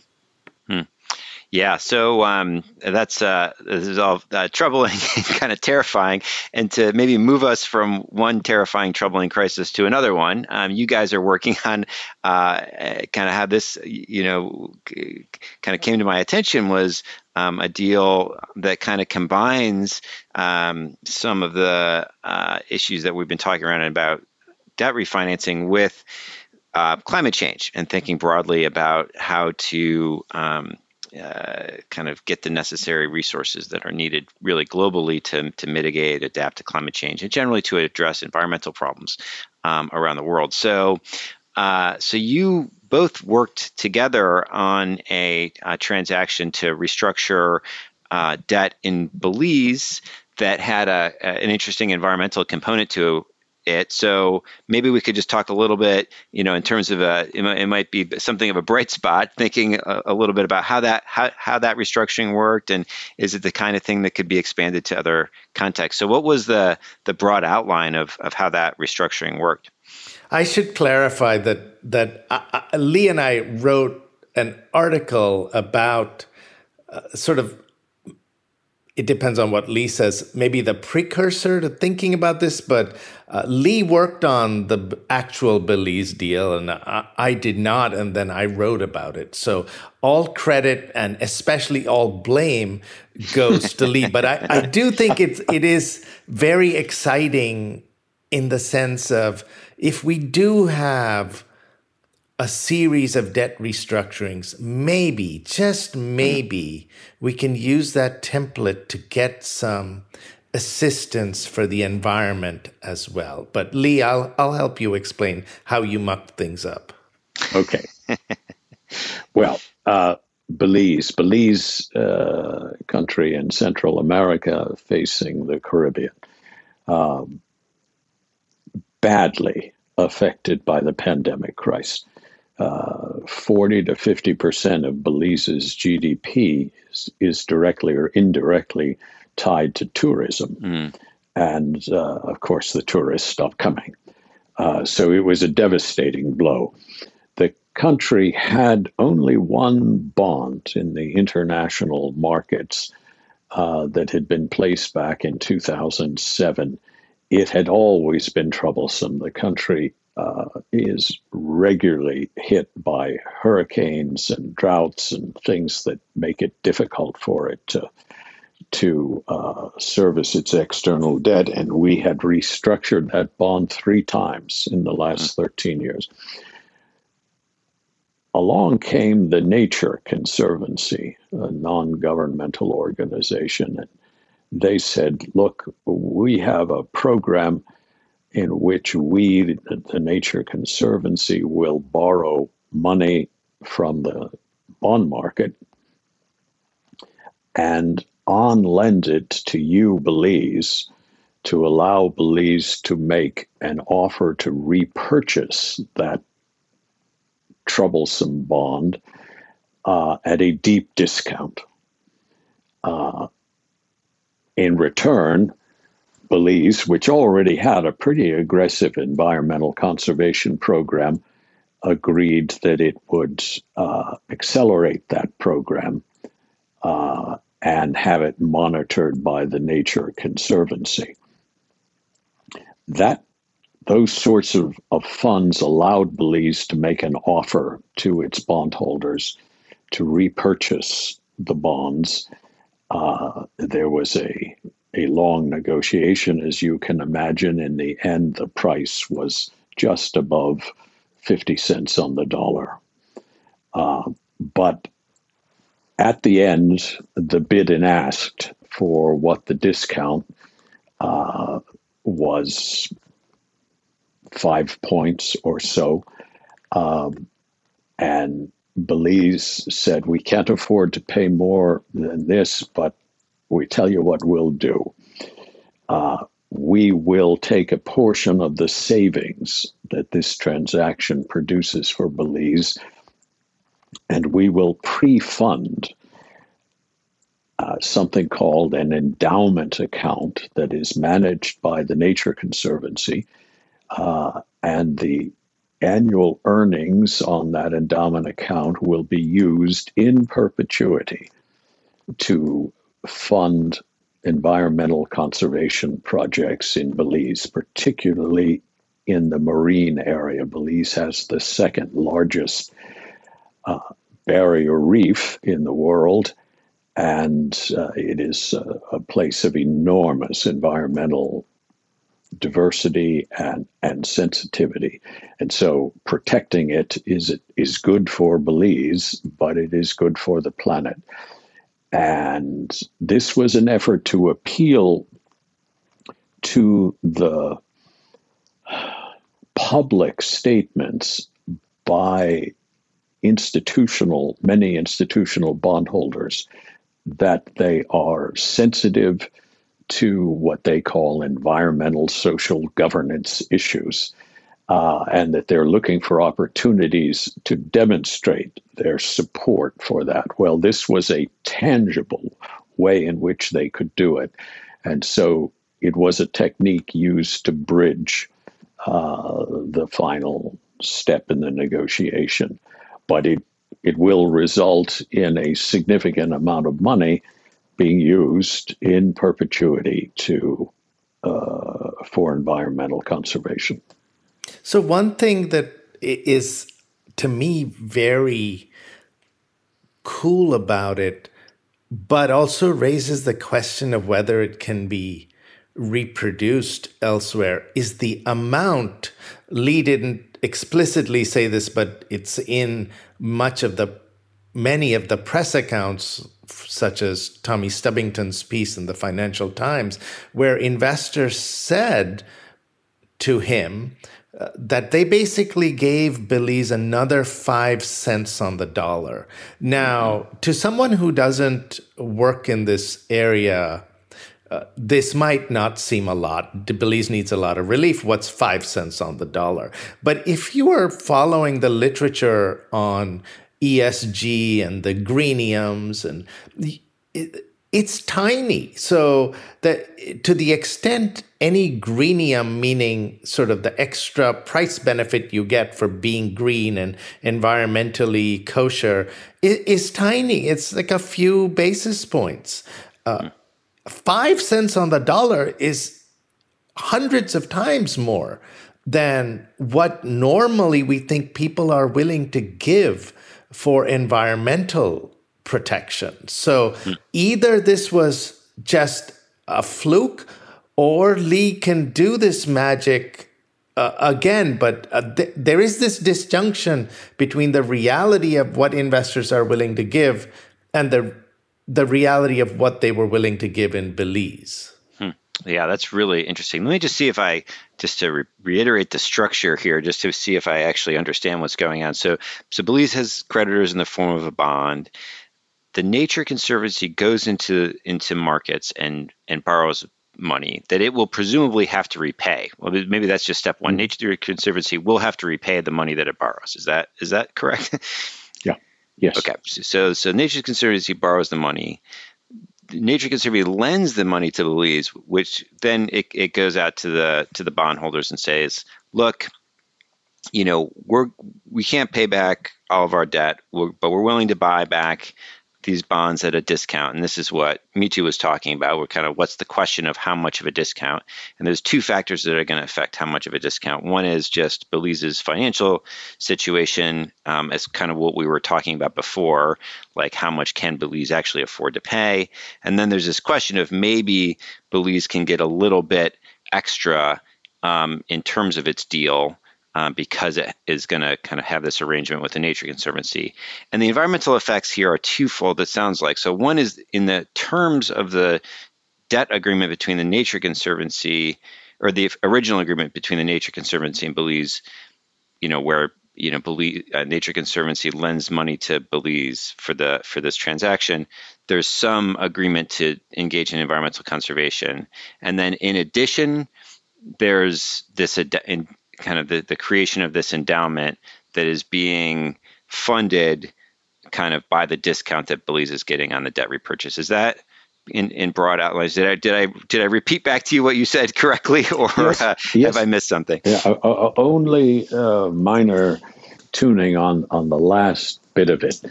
Yeah, so um, that's uh, this is all uh, troubling kind of terrifying. And to maybe move us from one terrifying, troubling crisis to another one, um, you guys are working on uh, kind of how this, you know, kind of came to my attention was um, a deal that kind of combines um, some of the uh, issues that we've been talking around about debt refinancing with uh, climate change and thinking broadly about how to um, uh, kind of get the necessary resources that are needed really globally to, to mitigate, adapt to climate change, and generally to address environmental problems um, around the world. So, uh, so you both worked together on a, a transaction to restructure uh, debt in Belize that had a, an interesting environmental component to it. So maybe we could just talk a little bit, you know, in terms of a, it might, be something of a bright spot, thinking a, a, little bit about how that how, how that restructuring worked, and is it the kind of thing that could be expanded to other contexts. So what was the the broad outline of of how that restructuring worked?
I should clarify that that uh, uh Lee and I wrote an article about uh, sort of it depends on what Lee says, maybe the precursor to thinking about this, but uh, Lee worked on the actual Belize deal and I, I, did not, and then I wrote about it. So all credit and especially all blame goes to Lee. But I, I do think it's, it is very exciting in the sense of if we do have a series of debt restructurings, maybe, just maybe, we can use that template to get some assistance for the environment as well. But Lee, I'll, I'll help you explain how you mucked things up.
Okay. well, uh, Belize, Belize uh, country in Central America facing the Caribbean, um, badly affected by the pandemic crisis uh, 40 to 50 percent of Belize's GDP is, is, directly or indirectly tied to tourism. Mm. And uh, of course, the tourists stopped coming. Uh, so it was a devastating blow. The country had only one bond in the international markets uh, that had been placed back in 2007. It had always been troublesome. The country uh, is regularly hit by hurricanes and droughts and things that make it difficult for it to to uh, service its external debt. And we had restructured that bond three times in the last hmm. 13 years. Along came the Nature Conservancy, a non governmental organization. And they said, look, we have a program in which we, the Nature Conservancy, will borrow money from the bond market and on lend it to you, Belize, to allow Belize to make an offer to repurchase that troublesome bond uh, at a deep discount. Uh, in return, Belize, which already had a pretty aggressive environmental conservation program, agreed that it would uh, accelerate that program uh, and have it monitored by the Nature Conservancy. That those sorts of, of funds allowed Belize to make an offer to its bondholders to repurchase the bonds. Uh, there was a a long negotiation, as you can imagine. In the end, the price was just above 50 cents on the dollar. Uh, but at the end, the bid and asked for what the discount uh, was five points or so. Um, and Belize said, We can't afford to pay more than this, but we tell you what we'll do. Uh, we will take a portion of the savings that this transaction produces for Belize and we will pre fund uh, something called an endowment account that is managed by the Nature Conservancy. Uh, and the annual earnings on that endowment account will be used in perpetuity to fund environmental conservation projects in Belize, particularly in the marine area. Belize has the second largest uh, barrier reef in the world, and uh, it is a, a place of enormous environmental diversity and, and sensitivity. And so protecting it is is good for Belize, but it is good for the planet. And this was an effort to appeal to the public statements by institutional, many institutional bondholders, that they are sensitive to what they call environmental social governance issues, uh, and that they're looking for opportunities to demonstrate their support for that. Well, this was a tangible way in which they could do it. And so it was a technique used to bridge uh, the final step in the negotiation but it it will result in a significant amount of money being used in perpetuity to uh, for environmental conservation.
So one thing that is to me very cool about it, but also raises the question of whether it can be reproduced elsewhere, is the amount. Lee didn't explicitly say this, but it's in much of the many of the press accounts, such as Tommy Stubbington's piece in the Financial Times, where investors said to him uh, that they basically gave Belize another five cents on the dollar. Now, to someone who doesn't work in this area uh, this might not seem a lot. Belize needs a lot of relief. What's five cents on the dollar? But if you are following the literature on ESG and the greeniums, and it, it's tiny. So that to the extent any greenium, meaning sort of the extra price benefit you get for being green and environmentally kosher, is, is tiny. It's like a few basis points. Uh, five cents on the dollar is hundreds of times more than what normally we think people are willing to give for environmental protection. So mm. either this was just a fluke or Lee can do this magic uh, again, but uh, th- there is this disjunction between the reality of what investors are willing to give and the the reality of what they were willing to give in Belize.
Hmm. Yeah, that's really interesting. Let me just see if I, just to re- reiterate the structure here, just to see if I actually understand what's going on. So, so Belize has creditors in the form of a bond. The Nature Conservancy goes into into markets and and borrows money that it will presumably have to repay. Well, maybe that's just step one. Mm-hmm. Nature Conservancy will have to repay the money that it borrows. Is that is that correct? Yeah.
Yes.
Okay. So so Nature Conservancy borrows the money. Nature Conservancy lends the money to the Belize, which then it, it goes out to the to the bondholders and says, look, you know, we're we can't pay back all of our debt, we're, but we're willing to buy back these bonds at a discount, and this is what Mitu was talking about. We're kind of what's the question of how much of a discount, and there's two factors that are going to affect how much of a discount. One is just Belize's financial situation, um, as kind of what we were talking about before, like how much can Belize actually afford to pay, and then there's this question of maybe Belize can get a little bit extra um, in terms of its deal um, because it is going to kind of have this arrangement with the Nature Conservancy. And the environmental effects here are twofold, it sounds like. So, one is in the terms of the debt agreement between the Nature Conservancy, or the original agreement between the Nature Conservancy and Belize, you know, where you know Belize, uh, Nature Conservancy lends money to Belize for the for this transaction. There's some agreement to engage in environmental conservation, and then in addition, there's this ad- in, kind of the, the creation of this endowment that is being funded kind of by the discount that Belize is getting on the debt repurchase. Is that in, in broad outlines? Did I did I did I repeat back to you what you said correctly, or yes, uh, yes. have I missed something?
Yeah, uh, only uh, minor tuning on on the last bit of it.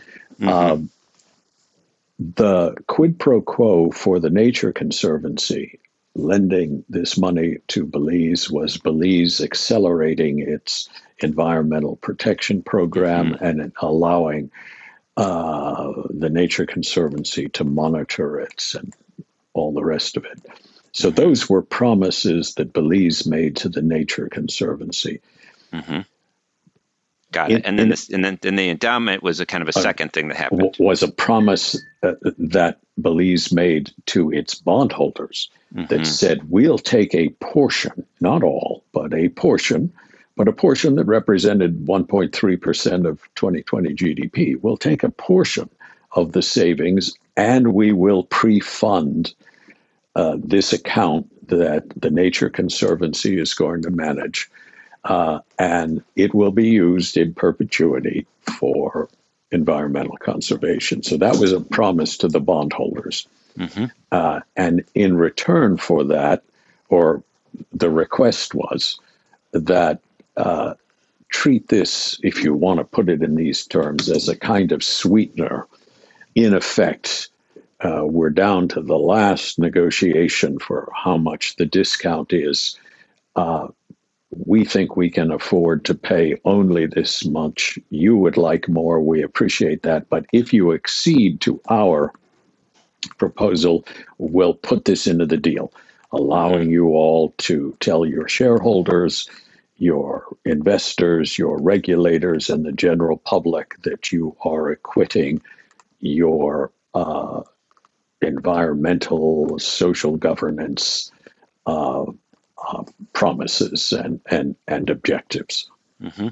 Mm-hmm. Um, the quid pro quo for the Nature Conservancy lending this money to Belize was Belize accelerating its environmental protection program mm-hmm. and allowing uh, the Nature Conservancy to monitor it and all the rest of it. So mm-hmm. those were promises that Belize made to the Nature Conservancy.
Mm-hmm. Got it. and then, this, and then, then the endowment was a kind of a uh, second thing that happened.
Was a promise uh, that Belize made to its bondholders mm-hmm. that said, we'll take a portion, not all, but a portion, but a portion that represented 1.3% of 2020 GDP. We'll take a portion of the savings and we will pre fund uh, this account that the Nature Conservancy is going to manage uh, and it will be used in perpetuity for environmental conservation. So that was a promise to the bondholders. Mm-hmm. Uh, and in return for that, or the request was that uh, treat this, if you want to put it in these terms, as a kind of sweetener. In effect, uh, we're down to the last negotiation for how much the discount is. We think we can afford to pay only this much. You would like more. We appreciate that. But if you exceed to our proposal, we'll put this into the deal, allowing you all to tell your shareholders, your investors, your regulators, and the general public that you are acquitting your uh, environmental, social governance uh, uh, promises and and and objectives.
Mm-hmm.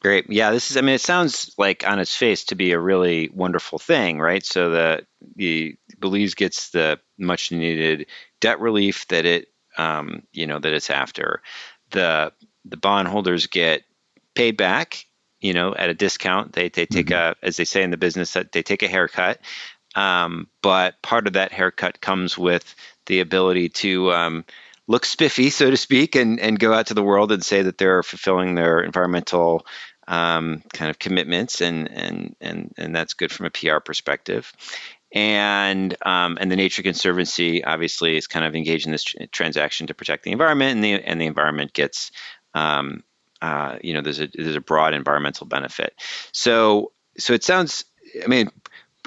Great. Yeah, this is. I mean, it sounds like on its face to be a really wonderful thing, right? So the the Belize gets the much needed debt relief that it, um, you know, that it's after. The the bondholders get paid back, you know, at a discount. They they take mm-hmm. a, as they say in the business, that they take a haircut. Um, but part of that haircut comes with the ability to um, look spiffy, so to speak, and, and go out to the world and say that they're fulfilling their environmental um, kind of commitments, and, and, and, and that's good from a PR perspective. And um, and the Nature Conservancy obviously is kind of engaged in this tr- transaction to protect the environment, and the and the environment gets um, uh, you know there's a there's a broad environmental benefit. So so it sounds I mean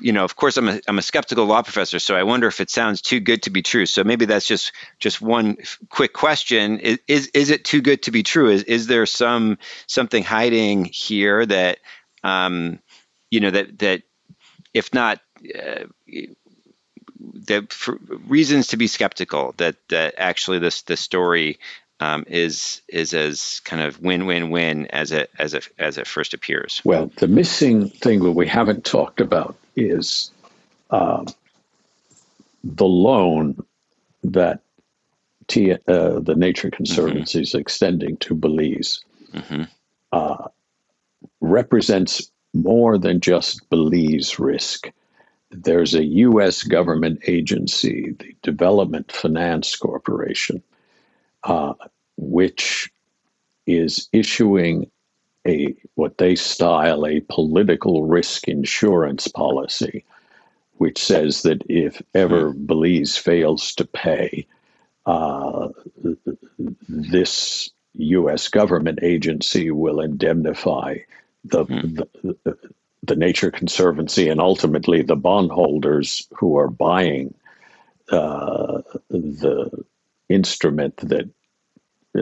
you know, of course, I'm a, I'm a skeptical law professor, so I wonder if it sounds too good to be true. So maybe that's just just one quick question: is is, is it too good to be true? Is is there some something hiding here that, um, you know, that that if not, uh, that reasons to be skeptical that that actually this this story um, is is as kind of win win win as it as it as it first appears.
Well, the missing thing that we haven't talked about is uh, the loan that T, uh, the Nature Conservancy is mm-hmm. extending to Belize mm-hmm. uh, represents more than just Belize risk. There's a U.S. government agency, the Development Finance Corporation, uh, which is issuing a what they style a political risk insurance policy which says that if ever hmm. Belize fails to pay, uh, this U.S. government agency will indemnify the, hmm. the, the Nature Conservancy and ultimately the bondholders who are buying uh, the instrument that uh,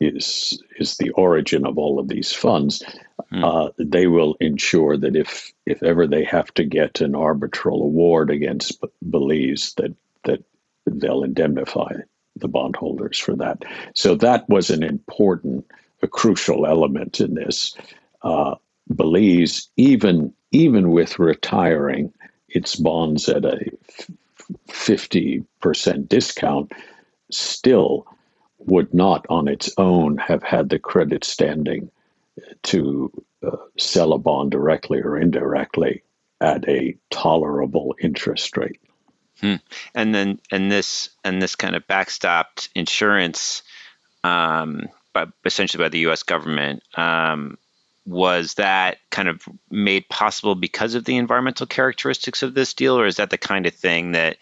is is the origin of all of these funds. Hmm. Uh, they will ensure that if if ever they have to get an arbitral award against Belize, that that they'll indemnify the bondholders for that. So that was an important, a crucial element in this. Uh, Belize, even even with retiring its bonds at a fifty percent discount, still would not on its own have had the credit standing to uh, sell a bond directly or indirectly at a tolerable interest rate.
Hmm. And then and this and this kind of backstopped insurance, um, by, essentially by the U.S. government. Um, was that kind of made possible because of the environmental characteristics of this deal, or is that the kind of thing that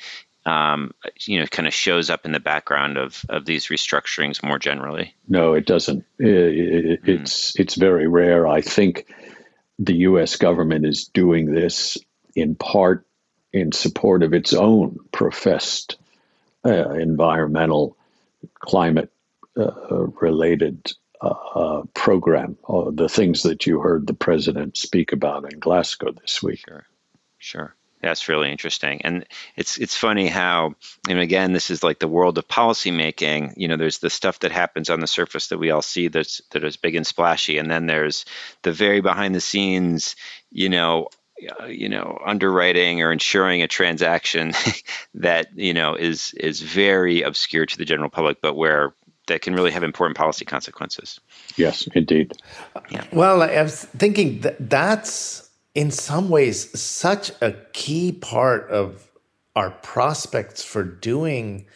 um, you know kind of shows up in the background of of these restructurings more generally?
No, it doesn't. It, hmm. it's it's very rare. I think the U.S. government is doing this in part in support of its own professed uh, environmental climate uh, related uh, program, uh, the things that you heard the president speak about in Glasgow this week.
Sure, sure. That's really interesting, and it's it's funny how, and again, this is like the world of policymaking. You know, there's the stuff that happens on the surface that we all see that's that is big and splashy, and then there's the very behind the scenes, you know, uh, you know underwriting or insuring a transaction that you know is is very obscure to the general public but where that can really have important policy consequences.
Yes, indeed.
Yeah. Well, I was thinking that that's in some ways such a key part of our prospects for doing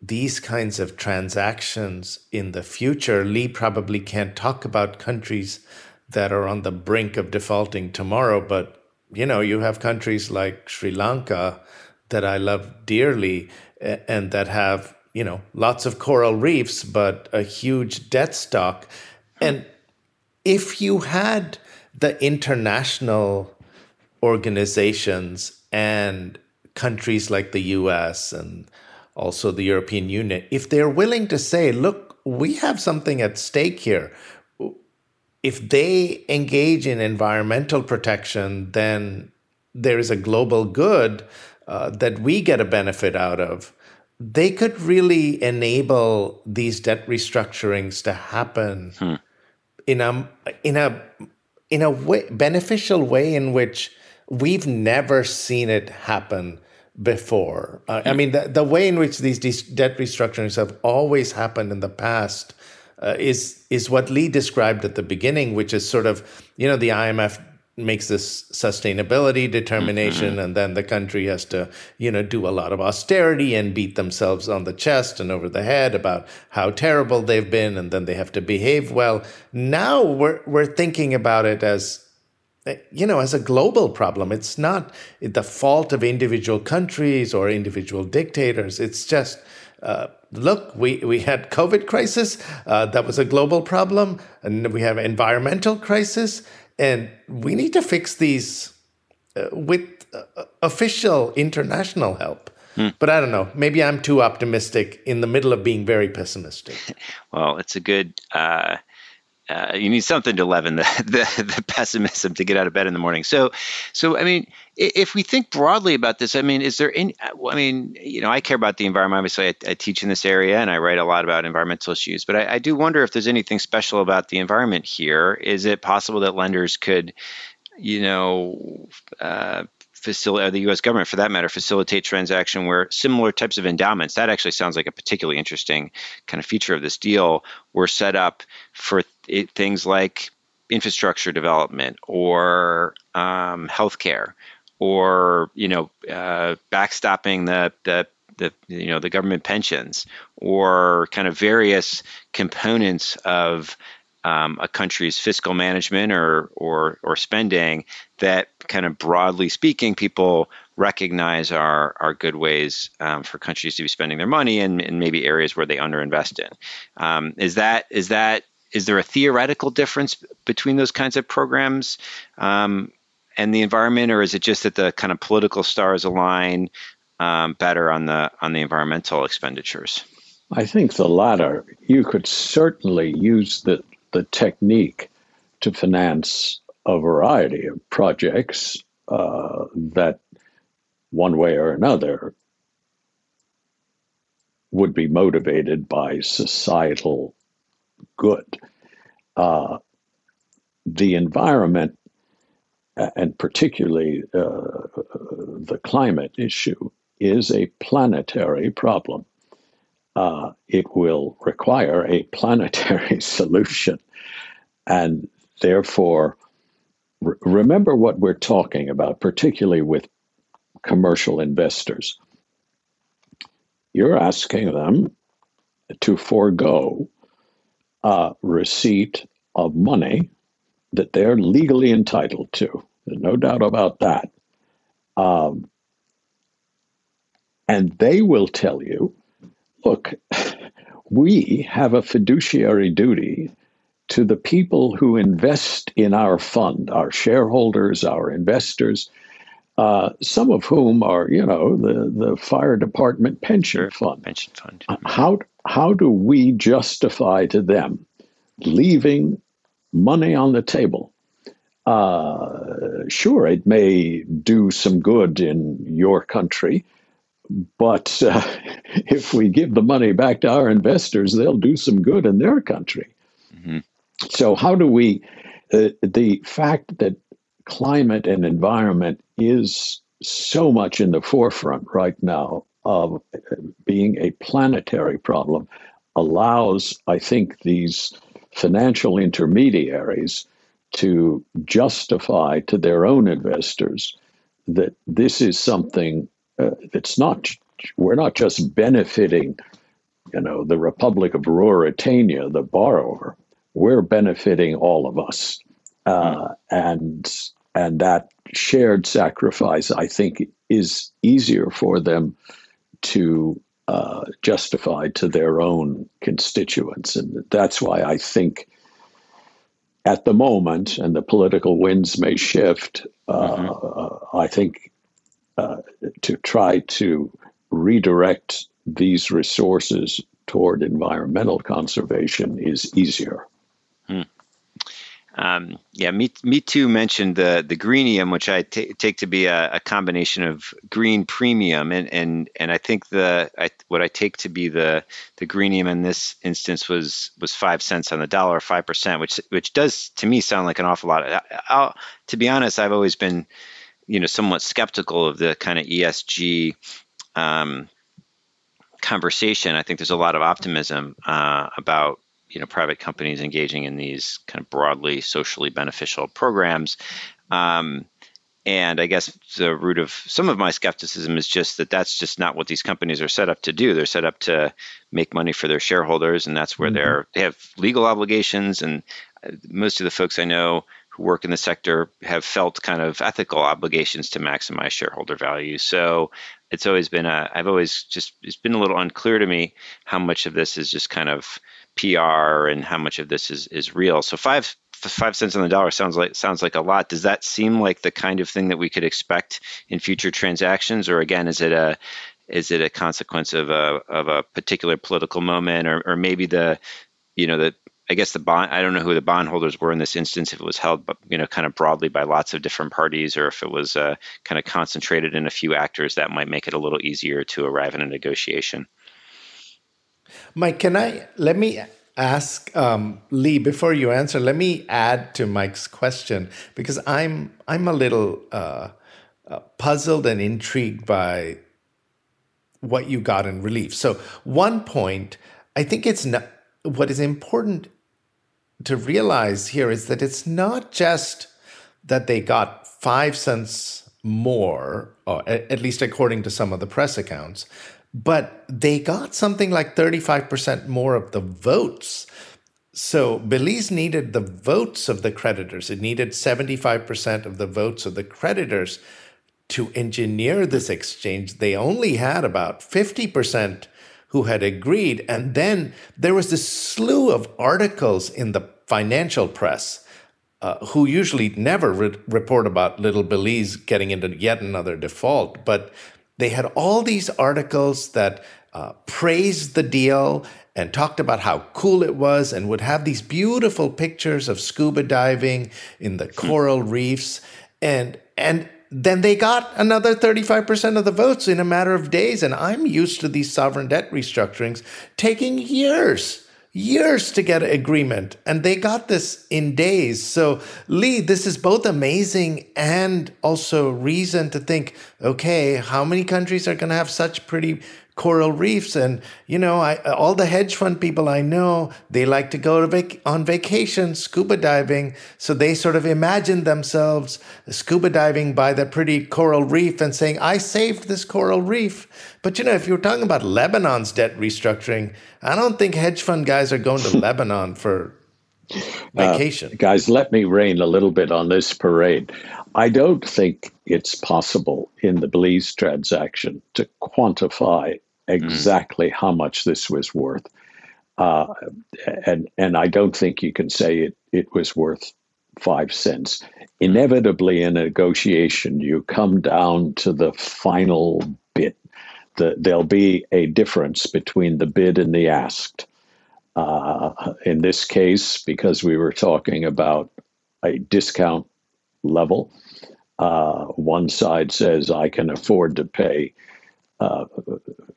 these kinds of transactions in the future. Lee probably can't talk about countries that are on the brink of defaulting tomorrow, but you know, you have countries like Sri Lanka that I love dearly and that have you know, lots of coral reefs, but a huge debt stock. And if you had the international organizations and countries like the US and also the European Union, if they're willing to say, look, we have something at stake here, if they engage in environmental protection, then there is a global good uh, that we get a benefit out of they could really enable these debt restructurings to happen hmm. in a in a in a way, beneficial way in which we've never seen it happen before. Uh, I mean, the, the way in which these, these debt restructurings have always happened in the past uh, is is what Lee described at the beginning, which is sort of you know the IMF makes this sustainability determination mm-hmm. and then the country has to you know do a lot of austerity and beat themselves on the chest and over the head about how terrible they've been and then they have to behave well. Now we're we're thinking about it as you know as a global problem. It's not the fault of individual countries or individual dictators. It's just uh, look, we, we had COVID crisis, uh, that was a global problem, and we have environmental crisis, and we need to fix these uh, with uh, official international help. Hmm. But I don't know. Maybe I'm too optimistic in the middle of being very pessimistic.
well, it's a good. Uh, uh, you need something to leaven the, the, the pessimism to get out of bed in the morning. So, so I mean, if we think broadly about this, I mean, is there any? I mean, you know, I care about the environment. Obviously, I, I teach in this area and I write a lot about environmental issues. But I, I do wonder if there's anything special about the environment here. Is it possible that lenders could, you know, uh, facilitate, the U.S. government for that matter, facilitate transaction where similar types of endowments, that actually sounds like a particularly interesting kind of feature of this deal, were set up for th- things like infrastructure development or um, healthcare or you know uh, backstopping the, the the you know the government pensions or kind of various components of um, a country's fiscal management or or or spending that kind of broadly speaking people recognize are are good ways um, for countries to be spending their money and, and maybe areas where they underinvest in. Um, is that is that is there a theoretical difference between those kinds of programs um, and the environment, or is it just that the kind of political stars align um, better on the on the environmental expenditures?
I think the latter. You could certainly use the the technique to finance a variety of projects uh, that, one way or another, would be motivated by societal good. Uh, the environment, and particularly uh, the climate issue, is a planetary problem. Uh, it will require a planetary solution. And therefore, re- remember what we're talking about, particularly with commercial investors. You're asking them to forego uh, receipt of money that they're legally entitled to. There's no doubt about that. Um, and they will tell you look, we have a fiduciary duty to the people who invest in our fund, our shareholders, our investors, uh, some of whom are, you know, the, the fire department pension fund.
Pension fund.
How, how do we justify to them leaving money on the table? Uh, sure, it may do some good in your country, but uh, if we give the money back to our investors, they'll do some good in their country. Mm-hmm. So, how do we, uh, the fact that climate and environment is so much in the forefront right now of being a planetary problem allows, I think, these financial intermediaries to justify to their own investors that this is something uh, it's not we're not just benefiting you know the republic of ruritania the borrower. We're benefiting all of us. Uh, and and that shared sacrifice i think is easier for them to uh, justify to their own constituents and that's why i think at the moment, and the political winds may shift, uh, mm-hmm. I think uh, to try to redirect these resources toward environmental conservation is easier.
Um, yeah, me, Mitu mentioned the the greenium, which I t- take to be a, a, combination of green premium and and and I think the I, what I take to be the the greenium in this instance was was five cents on the dollar, five percent, which which does to me sound like an awful lot. I, I'll, to be honest, I've always been you know somewhat skeptical of the kind of ESG um, conversation. I think there's a lot of optimism uh, about you know private companies engaging in these kind of broadly socially beneficial programs. Um, and I guess the root of some of my skepticism is just that that's just not what these companies are set up to do. They're set up to make money for their shareholders, and that's where mm-hmm. they're they have legal obligations. And uh, most of the folks I know who work in the sector have felt kind of ethical obligations to maximize shareholder value. So it's always been a, I've always just, it's been a little unclear to me how much of this is just kind of PR and how much of this is, is real. So five, five cents on the dollar sounds like, sounds like a lot. Does that seem like the kind of thing that we could expect in future transactions? Or again, is it a, is it a consequence of a, of a particular political moment or, or maybe the, you know, the, I guess the bond. I don't know who the bondholders were in this instance. If it was held, but you know, kind of broadly by lots of different parties, or if it was uh, kind of concentrated in a few actors, that might make it a little easier to arrive in a negotiation.
Mike, can I let me ask um, Lee before you answer? Let me add to Mike's question because I'm I'm a little uh, uh, puzzled and intrigued by what you got in relief. So one point, I think it's not what is important to realize here is that it's not just that they got five cents more, or at least according to some of the press accounts, but they got something like 35% more of the votes. so Belize needed the votes of the creditors. It needed 75% of the votes of the creditors to engineer this exchange. They only had about 50% who had agreed. And then there was this slew of articles in the financial press uh, who usually never re- report about Little Belize getting into yet another default. But they had all these articles that uh, praised the deal and talked about how cool it was and would have these beautiful pictures of scuba diving in the coral reefs. And and then they got another 35% of the votes in a matter of days. And i'm used to these sovereign debt restructurings taking years years to get agreement and they got this in days. So lee this is both amazing and also reason to think okay how many countries are going to have such pretty coral reefs and you know I, all the hedge fund people i know they like to go to vac- on vacation scuba diving. So they sort of imagine themselves scuba diving by the pretty coral reef and saying i saved this coral reef. But you know if you're talking about lebanon's debt restructuring i don't think hedge fund guys are going to lebanon for uh, vacation.
uh, guys let me rain a little bit on this parade. I don't think it's possible in the belize transaction to quantify exactly mm. how much this was worth. Uh, and and I don't think you can say it, it was worth five cents. Inevitably, in a negotiation, you come down to the final bit. The, there'll be a difference between the bid and the asked. Uh, in this case, because we were talking about a discount level, uh, one side says I can afford to pay uh,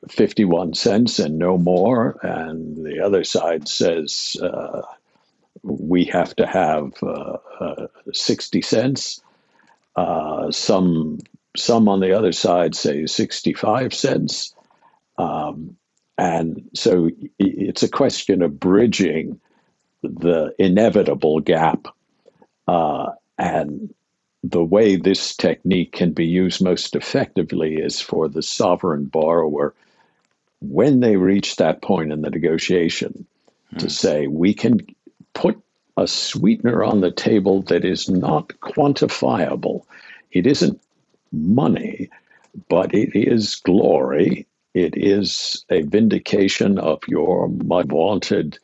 51 cents and no more. And the other side says uh, we have to have uh, uh 60 cents. Uh, some, some on the other side say 65 cents. Um, and so it's a question of bridging the inevitable gap. Uh, and the way this technique can be used most effectively is for the sovereign borrower when they reach that point in the negotiation to hmm. say we can put a sweetener on the table that is not quantifiable. It isn't money, but it is glory. It is a vindication of your vaunted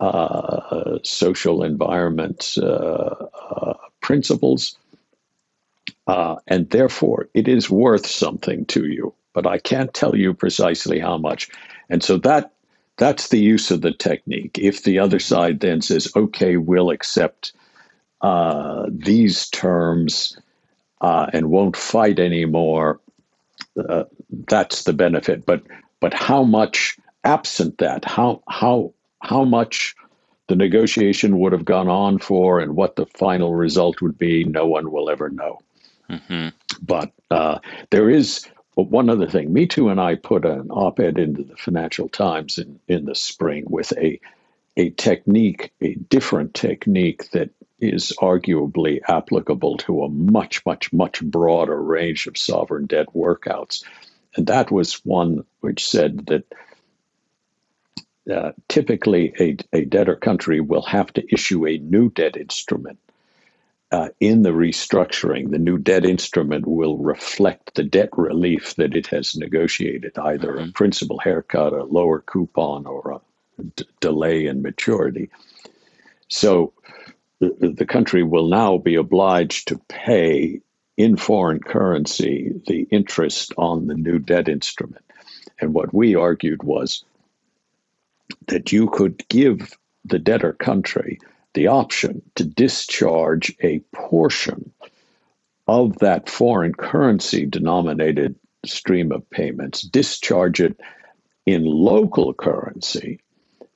uh, social environment uh, uh, principles. Uh, and therefore, it is worth something to you but I can't tell you precisely how much. And so that that's the use of the technique. If the other side then says, "Okay, we'll accept uh, these terms uh, and won't fight anymore," uh, that's the benefit. But but how much absent that? How how how much the negotiation would have gone on for, and what the final result would be, no one will ever know. Mm-hmm. But uh, there is one other thing, Mitu and I put an op ed into the Financial Times in, in the spring with a, a technique, a different technique that is arguably applicable to a much, much, much broader range of sovereign debt workouts. And that was one which said that uh, typically a, a debtor country will have to issue a new debt instrument uh, in the restructuring, the new debt instrument will reflect the debt relief that it has negotiated, either mm-hmm. a principal haircut, a lower coupon, or a d- delay in maturity. So the, the country will now be obliged to pay in foreign currency the interest on the new debt instrument. And what we argued was that you could give the debtor country the option to discharge a portion of that foreign currency denominated stream of payments, discharge it in local currency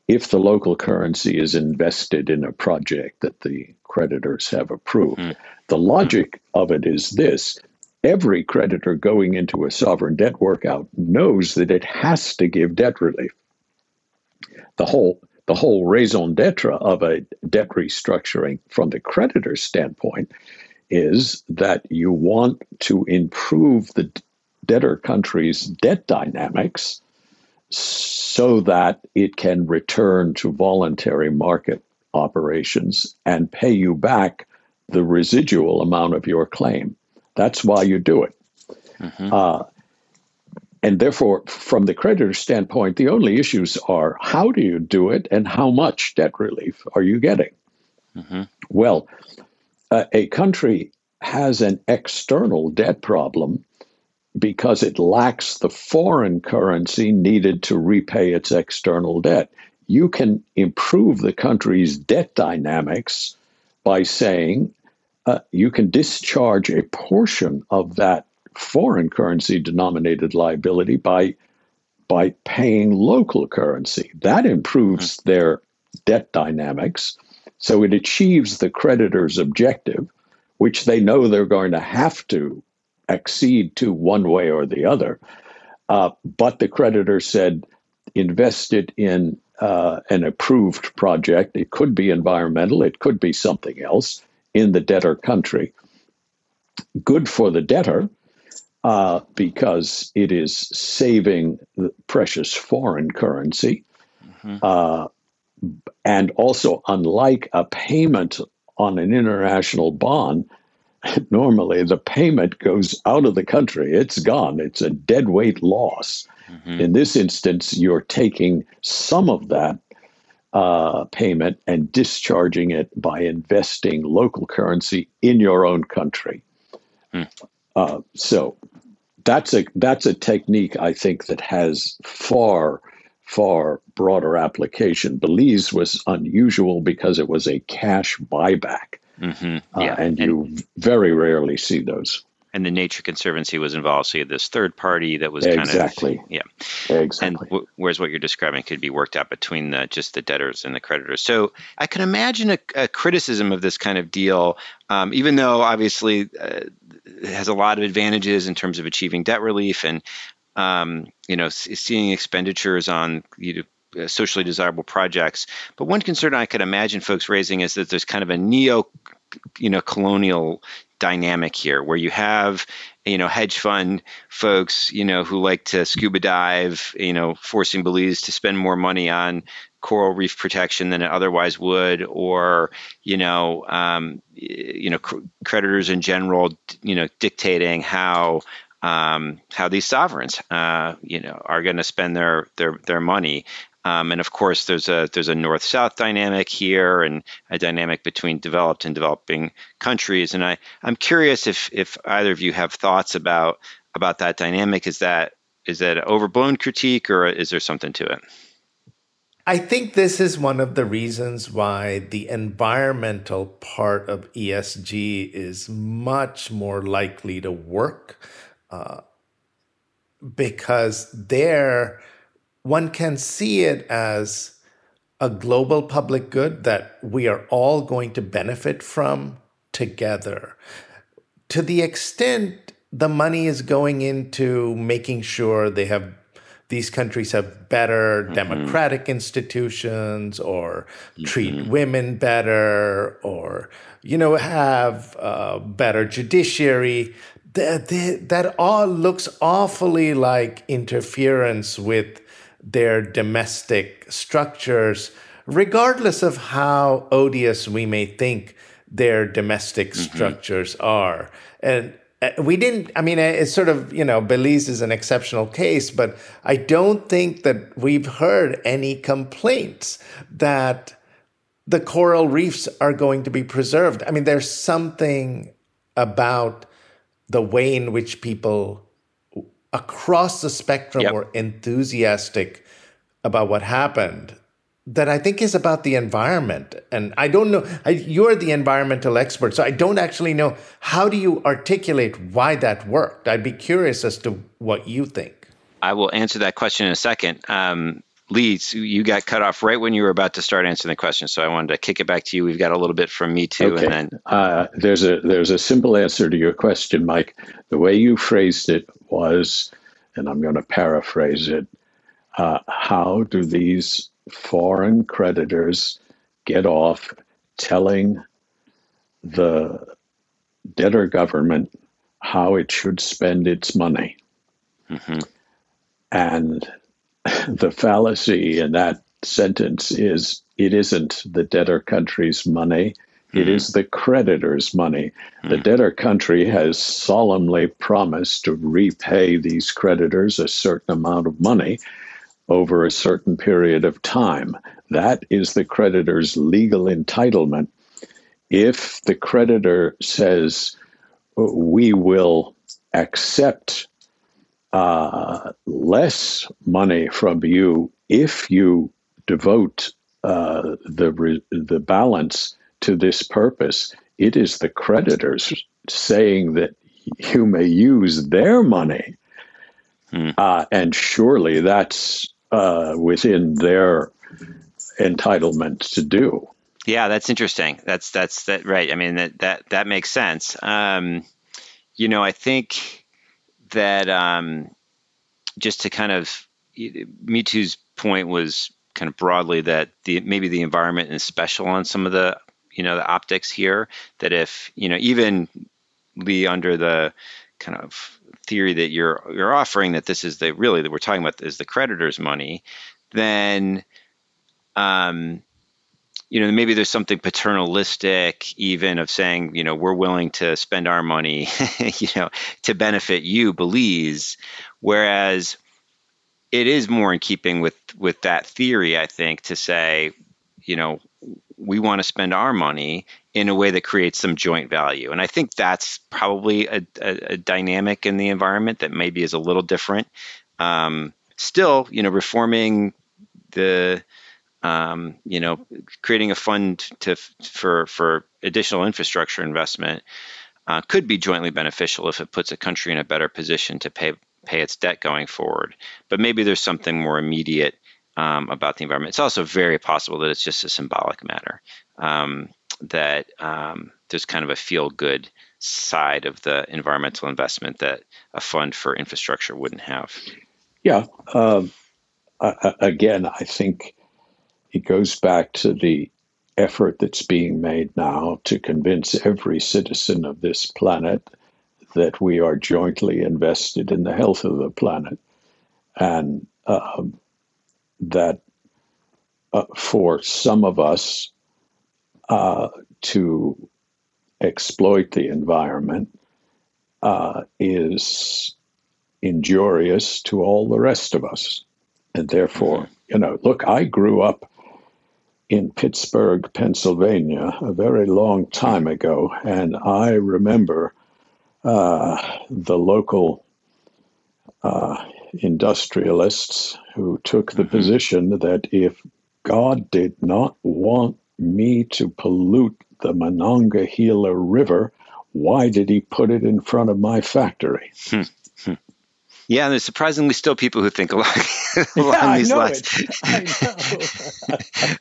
if the local currency is invested in a project that the creditors have approved. Mm-hmm. The logic of it is this every creditor going into a sovereign debt workout knows that it has to give debt relief. The whole the whole raison d'etre of a debt restructuring from the creditor's standpoint is that you want to improve the debtor country's debt dynamics so that it can return to voluntary market operations and pay you back the residual amount of your claim. That's why you do it. Mm-hmm. Uh, and therefore, from the creditor standpoint, the only issues are how do you do it and how much debt relief are you getting? Mm-hmm. Well, uh, a country has an external debt problem because it lacks the foreign currency needed to repay its external debt. You can improve the country's debt dynamics by saying uh, you can discharge a portion of that foreign currency denominated liability by by paying local currency. That improves mm-hmm. their debt dynamics. So it achieves the creditor's objective, which they know they're going to have to accede to one way or the other. Uh, but the creditor said, invest it in uh, an approved project. It could be environmental, it could be something else in the debtor country. Good for the debtor uh, because it is saving the precious foreign currency. Mm-hmm. Uh, and also, unlike a payment on an international bond, normally the payment goes out of the country. It's gone. It's a dead weight loss. Mm-hmm. In this instance, you're taking some of that uh, payment and discharging it by investing local currency in your own country. Mm. Uh, so that's a that's a technique I think that has far far broader application. Belize was unusual because it was a cash buyback, mm-hmm. Uh, yeah. Uh, and, and you very rarely see those
and the Nature Conservancy was involved. So you had this third party that was
exactly.
kind of yeah,
exactly.
And w- whereas what you're describing could be worked out between the just the debtors and the creditors. So I can imagine a, a criticism of this kind of deal, um, even though obviously uh, has a lot of advantages in terms of achieving debt relief and um, you know seeing expenditures on you know, uh, socially desirable projects. But one concern I could imagine folks raising is that there's kind of a neo, you know, colonial dynamic here where you have you know hedge fund folks you know who like to scuba dive you know forcing belize to spend more money on coral reef protection than it otherwise would or you know um, you know cr- creditors in general you know dictating how um, how these sovereigns, uh, you know, are going to spend their their their money. Um, and of course, there's a there's a north-south dynamic here, and a dynamic between developed and developing countries. And I I'm curious if if either of you have thoughts about about that dynamic. Is that is that an overblown critique, or is there something to it?
I think this is one of the reasons why the environmental part of ESG is much more likely to work uh, because there one can see it as a global public good that we are all going to benefit from together. To the extent the money is going into making sure they have these countries have better mm-hmm. democratic institutions or mm-hmm. treat women better or you know have a better judiciary that, that, that all looks awfully like interference with their domestic structures, regardless of how odious we may think their domestic mm-hmm. structures are. And uh, we didn't, I mean, uh, it's sort of, you know, Belize is an exceptional case, but I don't think that we've heard any complaints that the coral reefs are going to be preserved. I mean, there's something about the way in which people across the spectrum yep. were enthusiastic about what happened that I think is about the environment. And I don't know, I, you're the environmental expert, so I don't actually know how do you articulate why that worked? I'd be curious as to what you think.
I will answer that question in a second. Um, Lee, you got cut off right when you were about to start answering the question, so I wanted to kick it back to you. We've got a little bit from Mitu,
okay.
and then
uh, there's a there's a simple answer to your question, Mike. The way you phrased it was, and I'm going to paraphrase it: uh, How do these foreign creditors get off telling the debtor government how it should spend its money? Mm-hmm. And the fallacy in that sentence is it isn't the debtor country's money. It is the creditor's money. The debtor country has solemnly promised to repay these creditors a certain amount of money over a certain period of time. That is the creditor's legal entitlement. If the creditor says, we will accept uh, less money from you if you devote uh, the re- the balance to this purpose. It is the creditors saying that you may use their money, hmm. uh, and surely that's uh, within their entitlement to do.
Yeah, that's interesting. That's that's that right. I mean that that that makes sense. Um, you know, I think that um, just to kind of Mitu's point was kind of broadly that the maybe the environment is special on some of the you know the optics here. That if you know even Lee under the kind of theory that you're you're offering that this is the really that we're talking about is the creditor's money, then um, you know maybe there's something paternalistic even of saying you know we're willing to spend our money you know to benefit you Belize. Whereas it is more in keeping with with that theory I think to say you know we want to spend our money in a way that creates some joint value and I think that's probably a, a, a dynamic in the environment that maybe is a little different um, still you know reforming the um, you know, creating a fund to for for additional infrastructure investment uh, could be jointly beneficial if it puts a country in a better position to pay pay its debt going forward. But maybe there's something more immediate um, about the environment. It's also very possible that it's just a symbolic matter um, that um, there's kind of a feel good side of the environmental investment that a fund for infrastructure wouldn't have.
Yeah. Um, again, I think it goes back to the effort that's being made now to convince every citizen of this planet that we are jointly invested in the health of the planet. And uh, that uh, for some of us uh, to exploit the environment uh, is injurious to all the rest of us. And therefore, you know, look, I grew up in Pittsburgh, Pennsylvania, a very long time ago. And I remember uh, the local uh, industrialists who took the mm-hmm. position that if God did not want me to pollute the Monongahela River, why did he put it in front of my factory?
Hmm. Yeah, and there's surprisingly still people who think along, along yeah, these lines.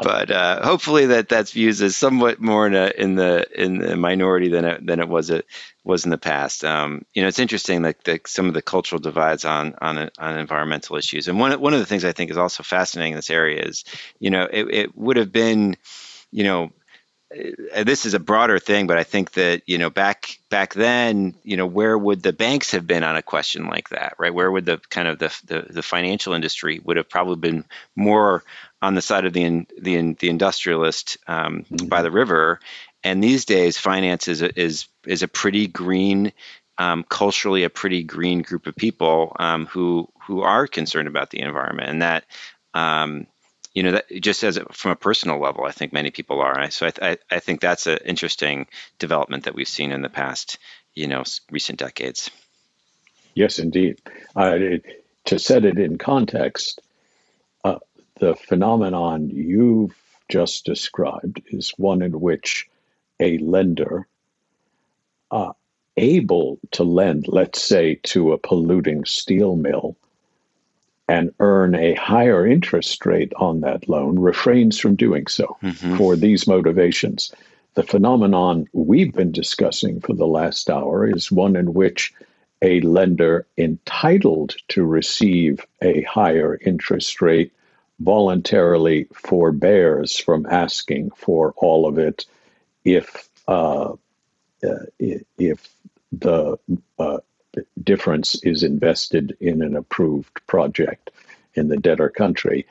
but uh, hopefully that that's viewed as somewhat more in, a, in the in the minority than it, than it was it was in the past. Um, you know, it's interesting that the, some of the cultural divides on on on environmental issues, and one one of the things I think is also fascinating in this area is, you know, it, it would have been, you know, uh, this is a broader thing, but I think that you know back back then, you know, where would the banks have been on a question like that, right? Where would the kind of the the, the financial industry would have probably been more on the side of the the the industrialist um, mm-hmm. by the river, and these days, finance is a, is is a pretty green. Um, culturally, a pretty green group of people um, who who are concerned about the environment, and that um, you know, that just as from a personal level, I think many people are. So I, I, I think that's an interesting development that we've seen in the past, you know, recent decades.
Yes, indeed. Uh, it, to set it in context, uh, the phenomenon you've just described is one in which a lender uh, able to lend, let's say, to a polluting steel mill and earn a higher interest rate on that loan refrains from doing so mm-hmm. for these motivations. The phenomenon we've been discussing for the last hour is one in which a lender entitled to receive a higher interest rate voluntarily forbears from asking for all of it if uh, uh, if the uh, difference is invested in an approved project in the debtor country.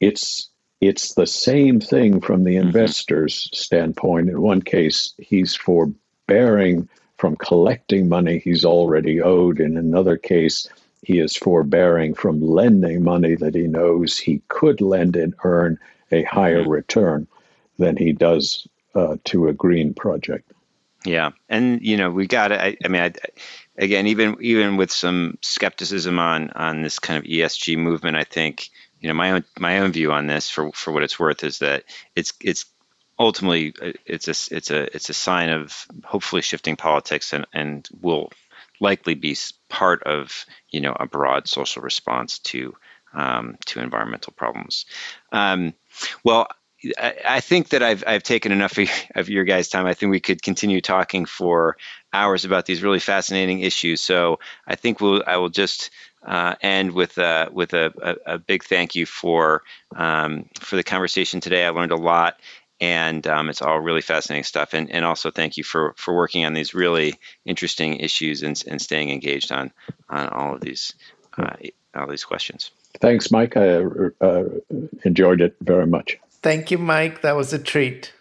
It's it's the same thing from the mm-hmm. investor's standpoint. In one case, he's forbearing from collecting money he's already owed. In another case, he is forbearing from lending money that he knows he could lend and earn a higher mm-hmm. return than he does uh, to a green project.
Yeah, and you know we got I, I mean, I, again, even even with some skepticism on on this kind of ESG movement, I think you know my own my own view on this for for what it's worth is that it's it's ultimately uh, it's a it's a it's a sign of hopefully shifting politics and and will likely be part of you know a broad social response to um, to environmental problems. Um, well, I, think that I've I've taken enough of your guys' time. I think we could continue talking for hours about these really fascinating issues. So I think we'll I will just uh, end with uh, with a, a, a, big thank you for um, for the conversation today. I learned a lot, and um, it's all really fascinating stuff. And, and also thank you for for working on these really interesting issues and, and staying engaged on on all of these uh, all these questions.
Thanks, Mike. I uh, enjoyed it very much.
Thank you, Mike. That was a treat.